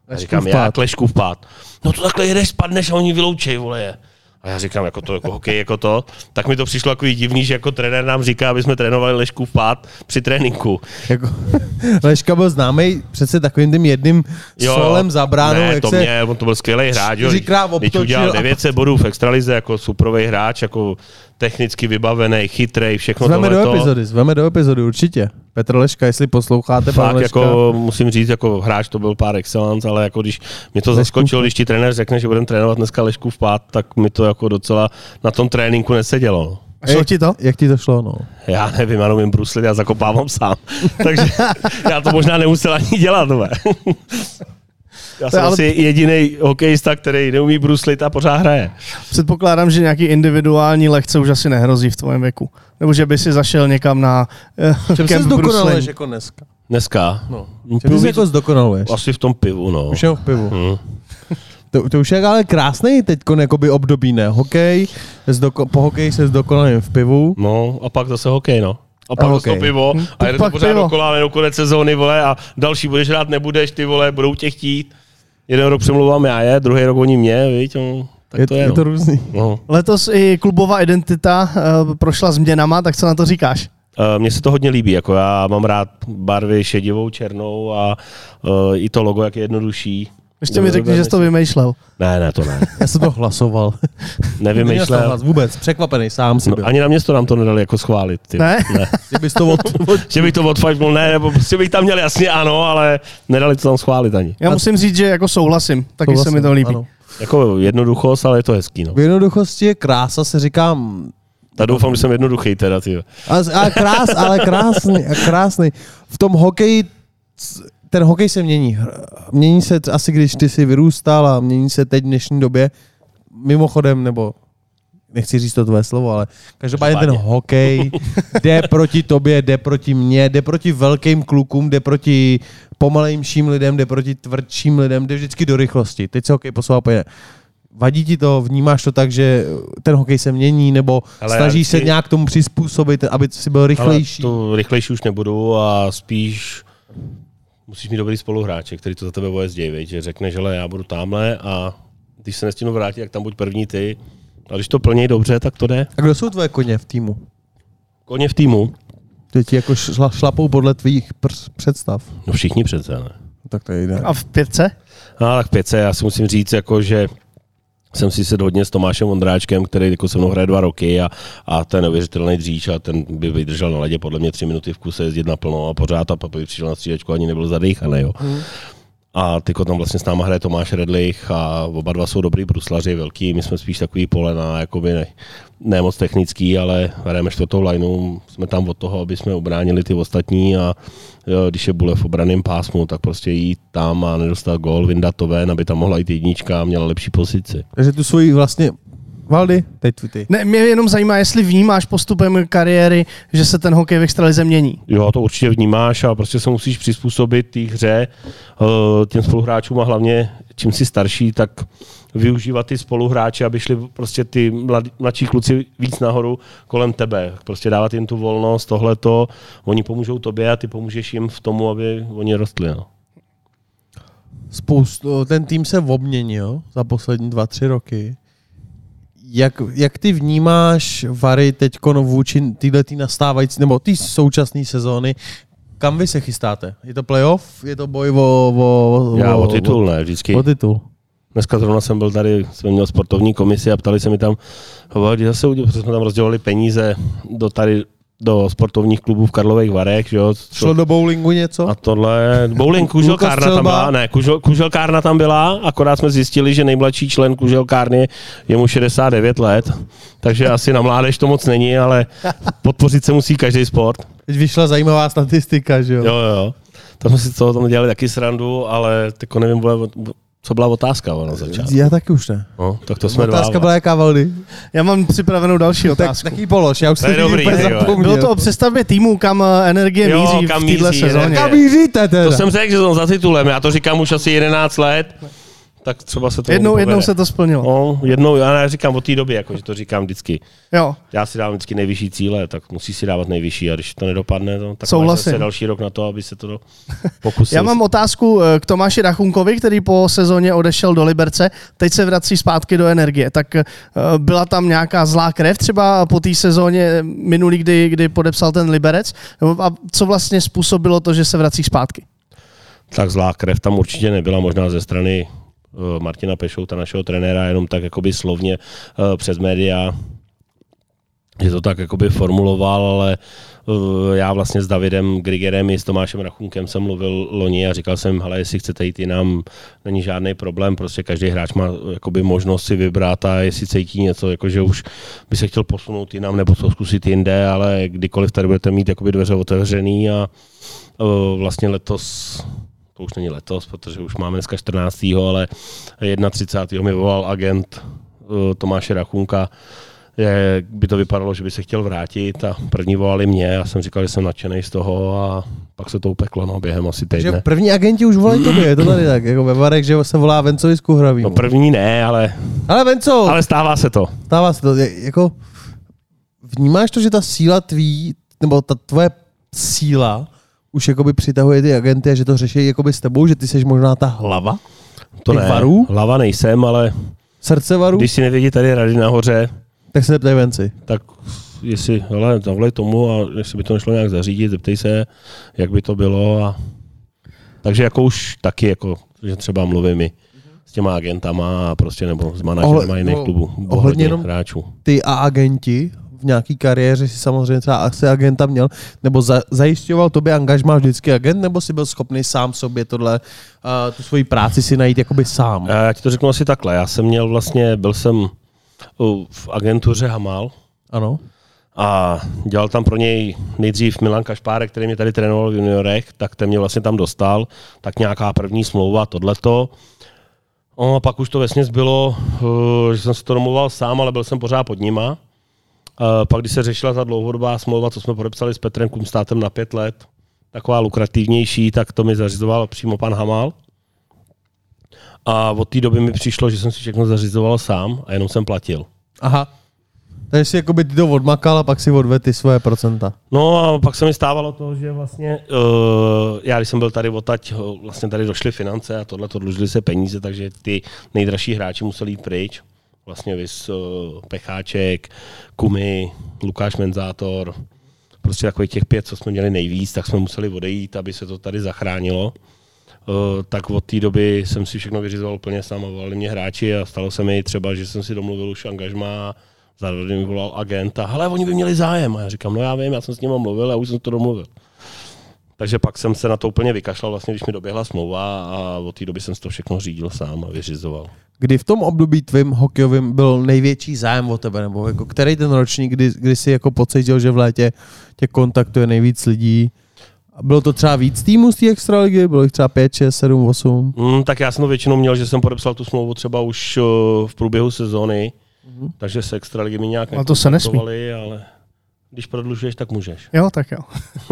A Lešku říkám, v pát. jak Lešku v pát. No to takhle jedeš, spadneš a oni vyloučej, vole je. A já říkám, jako to, jako hokej, jako to. Tak mi to přišlo jako divný, že jako trenér nám říká, aby jsme trénovali Lešku v pát při tréninku. Jako, Leška byl známý přece takovým tím jedným solem za bránou, ne, jak to se... mě, on to byl skvělý hráč. jo. obtočil udělal a- 900 bodů v extralize jako superový hráč, jako technicky vybavený, chytrý, všechno Zveme do epizody, zveme do epizody, určitě. Petr Leška, jestli posloucháte, Fakt Leška. jako, musím říct, jako hráč to byl pár excellence, ale jako když mě to zaskočilo, když ti trenér řekne, že budeme trénovat dneska Lešku v pát, tak mi to jako docela na tom tréninku nesedělo. no. A šlo ti to? Jak ti to šlo, no? Já nevím, já nevím bruslit, já zakopávám sám. Takže já to možná nemusel ani dělat. Ne? Já jsem ale- asi jediný hokejista, který neumí bruslit a pořád hraje. Předpokládám, že nějaký individuální lekce už asi nehrozí v tvém věku. Nebo že by si zašel někam na uh, Čem se zdokonaluješ jako dneska? Dneska? No. Čem se jako zdokonaluješ? Asi v tom pivu, no. Už v pivu. Hm. To, to už je ale krásný teď jakoby období, ne? Hokej, zdoko, po hokeji se zdokonalím v pivu. No a pak zase hokej, no. A pak to pivo Hm, a jede pak to pořád pivo. dokola, ale do konec sezóny, vole, a další budeš hrát, nebudeš, ty vole, budou tě chtít. Jeden rok přemluvám já je, druhý rok oni mě, víš, no, tak je, to je, je no. to různý. no. Letos i klubová identita uh, prošla změnama, tak co na to říkáš? Eh, Mně se to hodně líbí, jako já mám rád barvy šedivou, černou a uh, i to logo, jak je jednodušší. Ještě mi řekni, že jsi to vymýšlel. Ne, ne, to ne. Já jsem to hlasoval. Nevymýšlel. hlas vůbec, překvapený sám si No, byl. ani na město nám to nedali jako schválit. Ty. Ne? ne. Kdybys to od, od, Že bych to odfajfnul, ne, nebo prostě bych tam měl jasně ano, ale nedali to tam schválit ani. Já musím říct, že jako souhlasím. Taky se mi to líbí. Ano. Jako jednoduchost, ale je to hezký, no. V jednoduchosti je krása, se říkám, Tak doufám, že jsem jednoduchý teda, ty. ale, ale, krás, ale krásný, a krásný. V tom hokeji, ten hokej se mění. Mění se asi, když ty jsi vyrůstal a mění se teď v dnešní době. Mimochodem, nebo nechci říct to tvoje slovo, ale každopádně ten hokej jde proti tobě, jde proti mně, jde proti velkým klukům, jde proti pomalejším lidem, jde proti tvrdším lidem, jde vždycky do rychlosti. Teď se hokej posouvá pojede. Vadí ti to, vnímáš to tak, že ten hokej se mění, nebo Ale snažíš se nějak tomu přizpůsobit, aby si byl rychlejší? Ale to rychlejší už nebudu a spíš musíš mít dobrý spoluhráče, který to za tebe vojezdí, viď? že řekne, že já budu tamhle a když se nestihnu vrátit, tak tam buď první ty. A když to plněj dobře, tak to jde. A kdo jsou tvoje koně v týmu? Koně v týmu. Ty ti jako šla, šlapou podle tvých pr- představ. No všichni přece, ne? Tak to jde. A v pětce? No, tak v pětce, já si musím říct, jako, že jsem si sedl hodně s Tomášem Vondráčkem, který jako se mnou hraje dva roky a, a ten neuvěřitelný dříč a ten by vydržel na ledě podle mě tři minuty v kuse jezdit naplno a pořád a by přišel na střídačku ani nebyl zadýchaný. Jo. A tyko tam vlastně s náma hraje Tomáš Redlich a oba dva jsou dobrý bruslaři, velký, my jsme spíš takový polena, jakoby ne, ne moc technický, ale hrajeme čtvrtou lineu, jsme tam od toho, aby jsme ubránili ty ostatní a jo, když je Bule v obraném pásmu, tak prostě jít tam a nedostat gol, vyndat to ven, aby tam mohla jít jednička a měla lepší pozici. Takže tu svoji vlastně... Valdy, teď ty. ty. Ne, mě jenom zajímá, jestli vnímáš postupem kariéry, že se ten hokej v extralize mění. Jo, to určitě vnímáš a prostě se musíš přizpůsobit té hře eh, těm spoluhráčům a hlavně čím jsi starší, tak využívat ty spoluhráče, aby šli prostě ty mlad, mladší kluci víc nahoru kolem tebe. Prostě dávat jim tu volnost, tohleto, oni pomůžou tobě a ty pomůžeš jim v tomu, aby oni rostli. No. Spoustu, ten tým se obměnil za poslední dva, tři roky. Jak, jak ty vnímáš Vary teď vůči této nastávající, nebo té současné sezóny, kam vy se chystáte? Je to playoff? Je to boj o, o, Já o titul ne, vždycky. O titul. Dneska zrovna jsem byl tady, jsem měl sportovní komisi a ptali se mi tam, kdy zase udělali, protože jsme tam rozdělali peníze do tady do sportovních klubů v Karlových Varech. Že jo, Šlo do bowlingu něco? A tohle, bowling, kuželkárna tam byla, ne, kužel, kuželkárna tam byla, akorát jsme zjistili, že nejmladší člen kuželkárny je mu 69 let, takže asi na mládež to moc není, ale podpořit se musí každý sport. Teď vyšla zajímavá statistika, že jo? Jo, jo. Tam jsme si to tam dělali taky srandu, ale teď nevím, co byla otázka na začátku? Já taky už ne. No, tak to jsme Otázka byla jaká, Valdy? Já mám připravenou další otázku. Tak, taký polož, já už jsem dobrý, Bylo to o přestavbě týmu, kam eh, energie Jo, míří kam v této sezóně. Kam míříte teda? To jsem řekl, že jsem za titulem, já to říkám už asi 11 let, tak třeba se to Jednou, jednou se to splnilo. No, jednou, já neříkám od té doby, jako, že to říkám vždycky. Jo, Já si dávám vždycky nejvyšší cíle, tak musí si dávat nejvyšší a když to nedopadne, no, tak máš Souhlasím. zase další rok na to, aby se to pokusil. Já mám otázku eh, k Tomáši Rachunkovi, který po sezóně odešel do Liberce, teď se vrací zpátky do energie. Tak eh, byla tam nějaká zlá krev třeba po té sezóně minulý, kdy, kdy podepsal ten Liberec? A co vlastně způsobilo to, že se vrací zpátky? tak zlá krev tam určitě nebyla, možná ze strany eh, Martina Pešouta, našeho trenéra, jenom tak jakoby slovně eh, přes média, že to tak jakoby formuloval, ale eh, já vlastně s Davidem Grigerem i s Tomášem Rachunkem jsem mluvil loni a říkal jsem, hele, jestli chcete jít jinam, není žádný problém, prostě každý hráč má jakoby možnost si vybrat a jestli cítí něco, jakože už by se chtěl posunout jinam nebo to zkusit jinde, ale kdykoliv tady budete mít jakoby dveře otevřený a eh, vlastně letos to už není letos, protože už máme dneska 14. ale 31. mi volal agent uh, Tomáše Rachunka, je, by to vypadalo, že by se chtěl vrátit a první volali mě, já jsem říkal, že jsem nadšený z toho a pak se to upeklo no, během asi Že týdne. první agenti už volají tobě, je to tady tak, jako ve Varech, že se volá Vencovi z Kuhraví. No první ne, ale, Ale Venco, ale stává se to. stává se to, je- jako vnímáš to, že ta síla tví, nebo ta tvoje síla už jakoby přitahuje ty agenty a že to řeší jakoby s tebou, že ty jsi možná ta hlava? To ne, varů? hlava nejsem, ale Srdce varu? když si nevědí tady rady nahoře, Tak se zeptej Venci. tak jestli, hele, zavolej tomu a jestli by to nešlo nějak zařídit, zeptej se, jak by to bylo a takže jako už taky, jako, že třeba mluvím i s těma agentama a prostě nebo s manažerama Ohle- jiných klubů, ohledně ohledně hráčů. Ty a agenti v nějaký kariéře si samozřejmě třeba asi agenta měl, nebo za, zajišťoval tobě angažmá vždycky agent, nebo si byl schopný sám sobě tohle, uh, tu svoji práci si najít jakoby sám? A Já ti to řeknu asi takhle, já jsem měl vlastně, byl jsem v agentuře Hamal Ano. a dělal tam pro něj nejdřív Milan Kašpárek, který mě tady trénoval v juniorech, tak ten mě vlastně tam dostal, tak nějaká první smlouva, tohleto. No, a pak už to vesměs bylo, eh, že jsem se to domluval sám, ale byl jsem pořád pod nima. Pak, když se řešila ta dlouhodobá smlouva, co jsme podepsali s Petrem Kumstátem na pět let, taková lukrativnější, tak to mi zařizoval přímo pan Hamal. A od té doby mi přišlo, že jsem si všechno zařizoval sám a jenom jsem platil. Aha. Takže si jakoby ty to odmakal a pak si odvedl ty svoje procenta. No a pak se mi stávalo to, že vlastně uh, já, když jsem byl tady odtaď, uh, vlastně tady došly finance a tohle, to dlužili se peníze, takže ty nejdražší hráči museli jít pryč. Vlastně vys uh, Pecháček, Kumy, Lukáš Menzátor, prostě takových těch pět, co jsme měli nejvíc, tak jsme museli odejít, aby se to tady zachránilo. Uh, tak od té doby jsem si všechno vyřizoval úplně sám a volali mě hráči a stalo se mi třeba, že jsem si domluvil už angažmá Zároveň mi volal agent a hele, oni by měli zájem. A já říkám, no já vím, já jsem s nimi mluvil a už jsem to domluvil. Takže pak jsem se na to úplně vykašlal, vlastně, když mi doběhla smlouva a od té doby jsem si to všechno řídil sám a vyřizoval. Kdy v tom období tvým hokejovým byl největší zájem o tebe, nebo jako který ten ročník, kdy, kdy jsi jako pocítil, že v létě tě kontaktuje nejvíc lidí? Bylo to třeba víc týmů z té extraligy? Bylo jich třeba 5, 6, 7, 8? Mm, tak já jsem to většinou měl, že jsem podepsal tu smlouvu třeba už uh, v průběhu sezóny, mm-hmm. takže se extraligy mi nějak A to se nesmí. ale když prodlužuješ, tak můžeš. Jo, tak jo.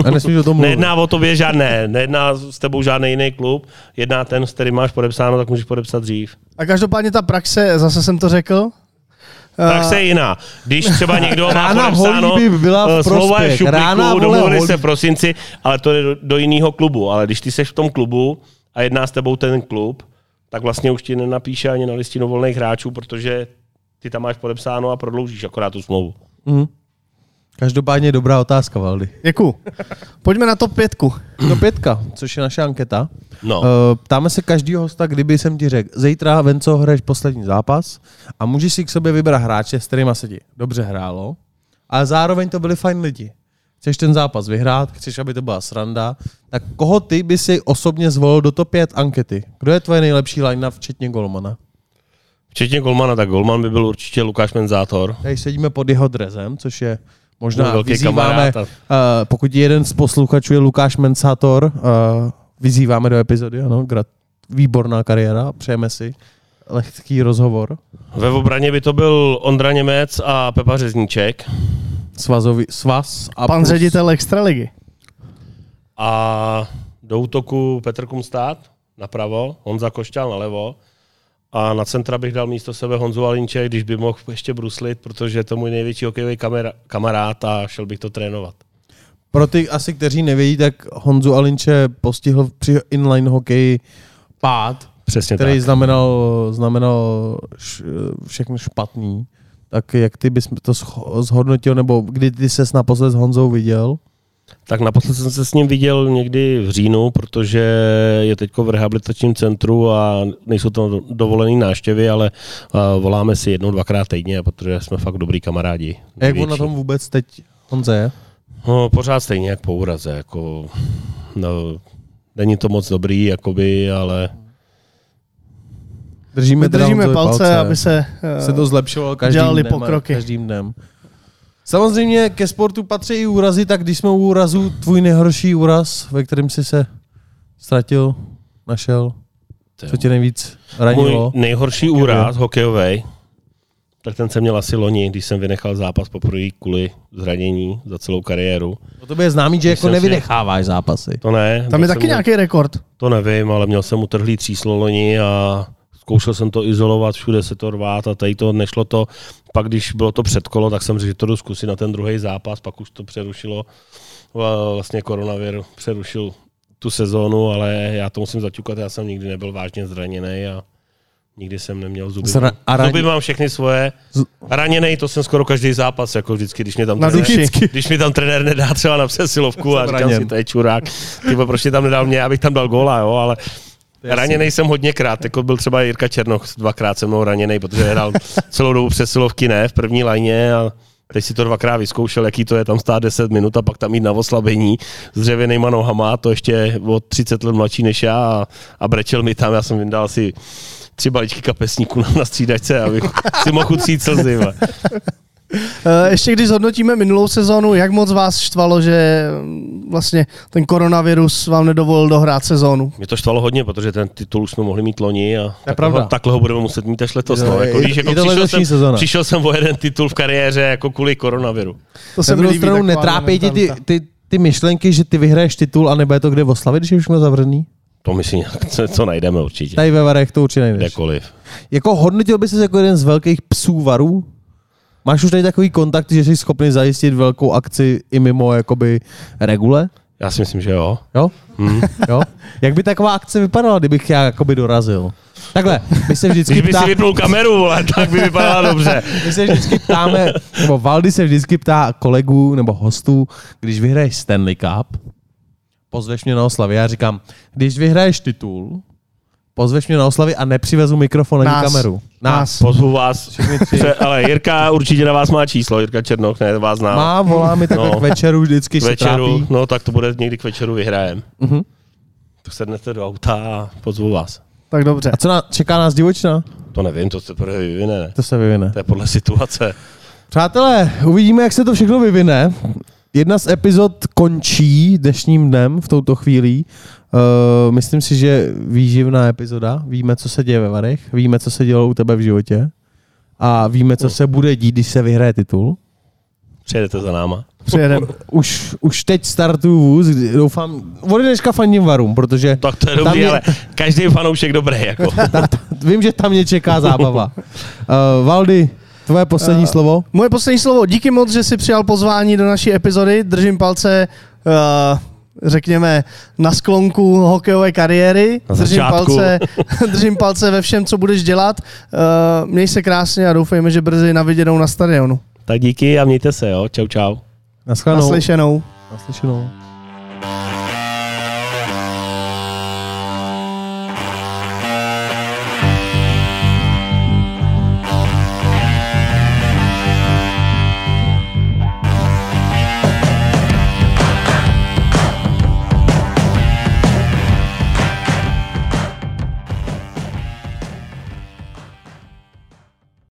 A nesmíš o tom mluvit. Nejedná o tobě žádné, nejedná s tebou žádný jiný klub, jedná ten, s kterým máš podepsáno, tak můžeš podepsat dřív. A každopádně ta praxe, zase jsem to řekl, Praxe je jiná. Když třeba někdo má Rána podepsáno, by byla v eh, smlouva je v prospěch. Rána, šuplíku, vole, domluvili Holí. se v prosinci, ale to je do, do jiného klubu. Ale když ty seš v tom klubu a jedná s tebou ten klub, tak vlastně už ti nenapíše ani na listinu volných hráčů, protože ty tam máš podepsáno a prodloužíš akorát tu smlouvu. Mhm. Každopádně dobrá otázka, Valdy. Děkuju. Pojďme na top pětku. No pětka, což je naše anketa. No, Uh, ptáme se každýho hosta, kdyby jsem ti řekl, zítra, Venco, hraješ poslední zápas a můžeš si k sobě vybrat hráče, s kterými se ti dobře hrálo, ale zároveň to byli fajn lidi. Chceš ten zápas vyhrát, chceš, aby to byla sranda, tak koho ty by si osobně zvolil do top 5 ankety? Kdo je tvoje nejlepší line včetně Golmana? včetně Golmana, tak Golman by byl určitě Lukáš Menzátor. Tady sedíme pod jeho drezem, což je možná Můj velký vyzýváme, uh, pokud jeden z posluchačů je Lukáš Mensátor, uh, vyzýváme do epizody, ano, grat, výborná kariéra, přejeme si lehký rozhovor. Ve obraně by to byl Ondra Němec a Pepa Řezníček. Svazový, svaz a Pan plus- ředitel Extraligy. A do útoku Petr Kumstát napravo, Honza Košťál nalevo. A na centra bych dal místo sebe Honzu Alinče, když by mohl ještě bruslit, protože je to můj největší hokejový kamarád a šel bych to trénovat. Pro ty asi, kteří nevědí, tak Honzu Alinče postihl při inline hokeji pád, Přesně který tak. znamenal, znamenal š, všechno špatný. Tak jak ty bys to zhodnotil, nebo kdy ty ses naposled s Honzou viděl? Tak naposled jsem se s ním viděl někdy v říjnu, protože je teď v rehabilitačním centru a nejsou to dovolené návštěvy, ale uh, voláme si jednou, dvakrát týdně, protože jsme fakt dobrý kamarádi. A jak on na tom vůbec teď Honze je? No, pořád stejně jak po úraze, jako, no, není to moc dobrý, jakoby, ale Držíme, držíme Honzovi palce, aby se, eh, se to zlepšovalo každým dělali dnem. a pokroky. Každým dnem. Samozřejmě ke sportu patří i úrazy, tak když jsme u úrazu, tvůj nejhorší úraz, ve kterém jsi se ztratil, našel, co tě nejvíc ranilo? můj nejhorší úraz hokejový, tak ten jsem měl asi loni, když jsem vynechal zápas poprvé kvůli zranění za celou kariéru. O tobě je známý, že jako si- nevynecháváš zápasy. To ne. Tam je taky jsem- nějaký rekord. To nevím, ale měl jsem utrhlý tříslo loni a zkoušel jsem to izolovat, všude se to rvát a tady to nešlo to. Pak když bylo to předkolo, tak jsem řekl, že to jdu zkusit na ten druhý zápas, pak už to přerušilo. Vla- Vlastně koronavir přerušil tu sezónu, ale já to musím zaťukat, já jsem nikdy nebyl vážně zraněný a nikdy jsem neměl zuby. Zra- a raně- Zuby mám všechny svoje. Raněnej, to jsem skoro každý zápas, jako vždycky, když mě tam Na trenér, duši. když mi tam trenér nedá třeba na přesilovku a říkám raněn. si, to je čurák. Ty vole, proč mě tam nedal mě, abych tam dal góla, jo, ale Raněnej jsem hodněkrát, jako byl třeba Jirka Černoch dvakrát se mnou raněnej, protože hrál celou dobu přesilovky ne, v první lajně a teď si to dvakrát vyzkoušel, jaký to je tam stát 10 minut a pak tam jít na oslabení s dřevěnýma nohama, to ještě o 30 let mladší než já a, a brečel mi tam, já jsem jim dal si tři balíčky kapesníků na, na střídačce, abych si mohl utřít slzy. Eh, Ještě když zhodnotíme minulou sezónu, jak moc vás štvalo, že mm, vlastně ten koronavirus vám nedovolil dohrát sezónu? Mě to štvalo hodně, protože ten titul už jsme mohli mít loni a takhle, ho, takhle ho budeme muset mít až letos. Je No. Jako, je- víš, jako je to přišel, jsem, sezóna. přišel jsem o jeden titul v kariéře jako kvůli koronaviru. To mi druhou stranu netrápí ti ty, mentalita. ty, ty myšlenky, že ty vyhraješ titul a nebude to kde oslavit, když je všechno zavřený? To my si nějak, co, co najdeme určitě. Tady ve Varech to určitě nejdeš. Kdekoliv. Jako hodnotil by se jako jeden z velkých psů varů? Máš už tady takový kontakt, že jsi schopný zajistit velkou akci i mimo jakoby regule? Já si myslím, že jo. Jo? Hm. jo? Jak by taková akce vypadala, kdybych já jakoby dorazil? Takhle, my se vždycky Když by ptá, si vypnul kameru, vole, tak by vypadala dobře. my se vždycky ptáme, nebo Valdy se vždycky ptá kolegů nebo hostů, když vyhraješ Stanley Cup, pozveš mě na oslavy. Já říkám, když vyhraješ titul, pozveš mě na oslavy a nepřivezu mikrofon ani Nás. kameru. Nás. Pozvu vás. Pře, ale Jirka určitě na vás má číslo, Jirka Černoch, ne, vás znám. Má, volá mi takhle No. k večeru, vždycky k se večeru, trápí. no tak to bude někdy k večeru vyhrajem. Mhm. Tak sednete do auta a pozvu vás. Tak dobře. A co nás, čeká nás divočina? To nevím, to se teprve vyvine. ne? To se vyvine. To je podle situace. Přátelé, uvidíme, jak se to všechno vyvine. Jedna z epizod končí dnešním dnem v touto chvíli. Uh, myslím si, že výživná epizoda. Víme, co se děje ve Varech, víme, co se dělo u tebe v životě a víme, co se bude dít, když se vyhraje titul. Přijedete za náma. Přijedem. Už, už teď startuju vůz, doufám, od dneška fandím Varům, protože Tak to je dobrý, je- ale každý fanoušek dobrý. Jako. vím, že tam mě čeká zábava. Uh, Valdy, tvoje poslední Eh, slovo? Moje poslední slovo. Díky moc, že jsi přijal pozvání do naší epizody. Držím palce uh, řekněme, na sklonku hokejové kariéry. Držím palce, držím palce ve všem, co budeš dělat. Uh, měj se krásně a doufejme, že brzy na viděnou na stadionu. Tak díky a mějte se, jo. Čau, čau. Naschledanou. Naslyšenou. Naslyšenou.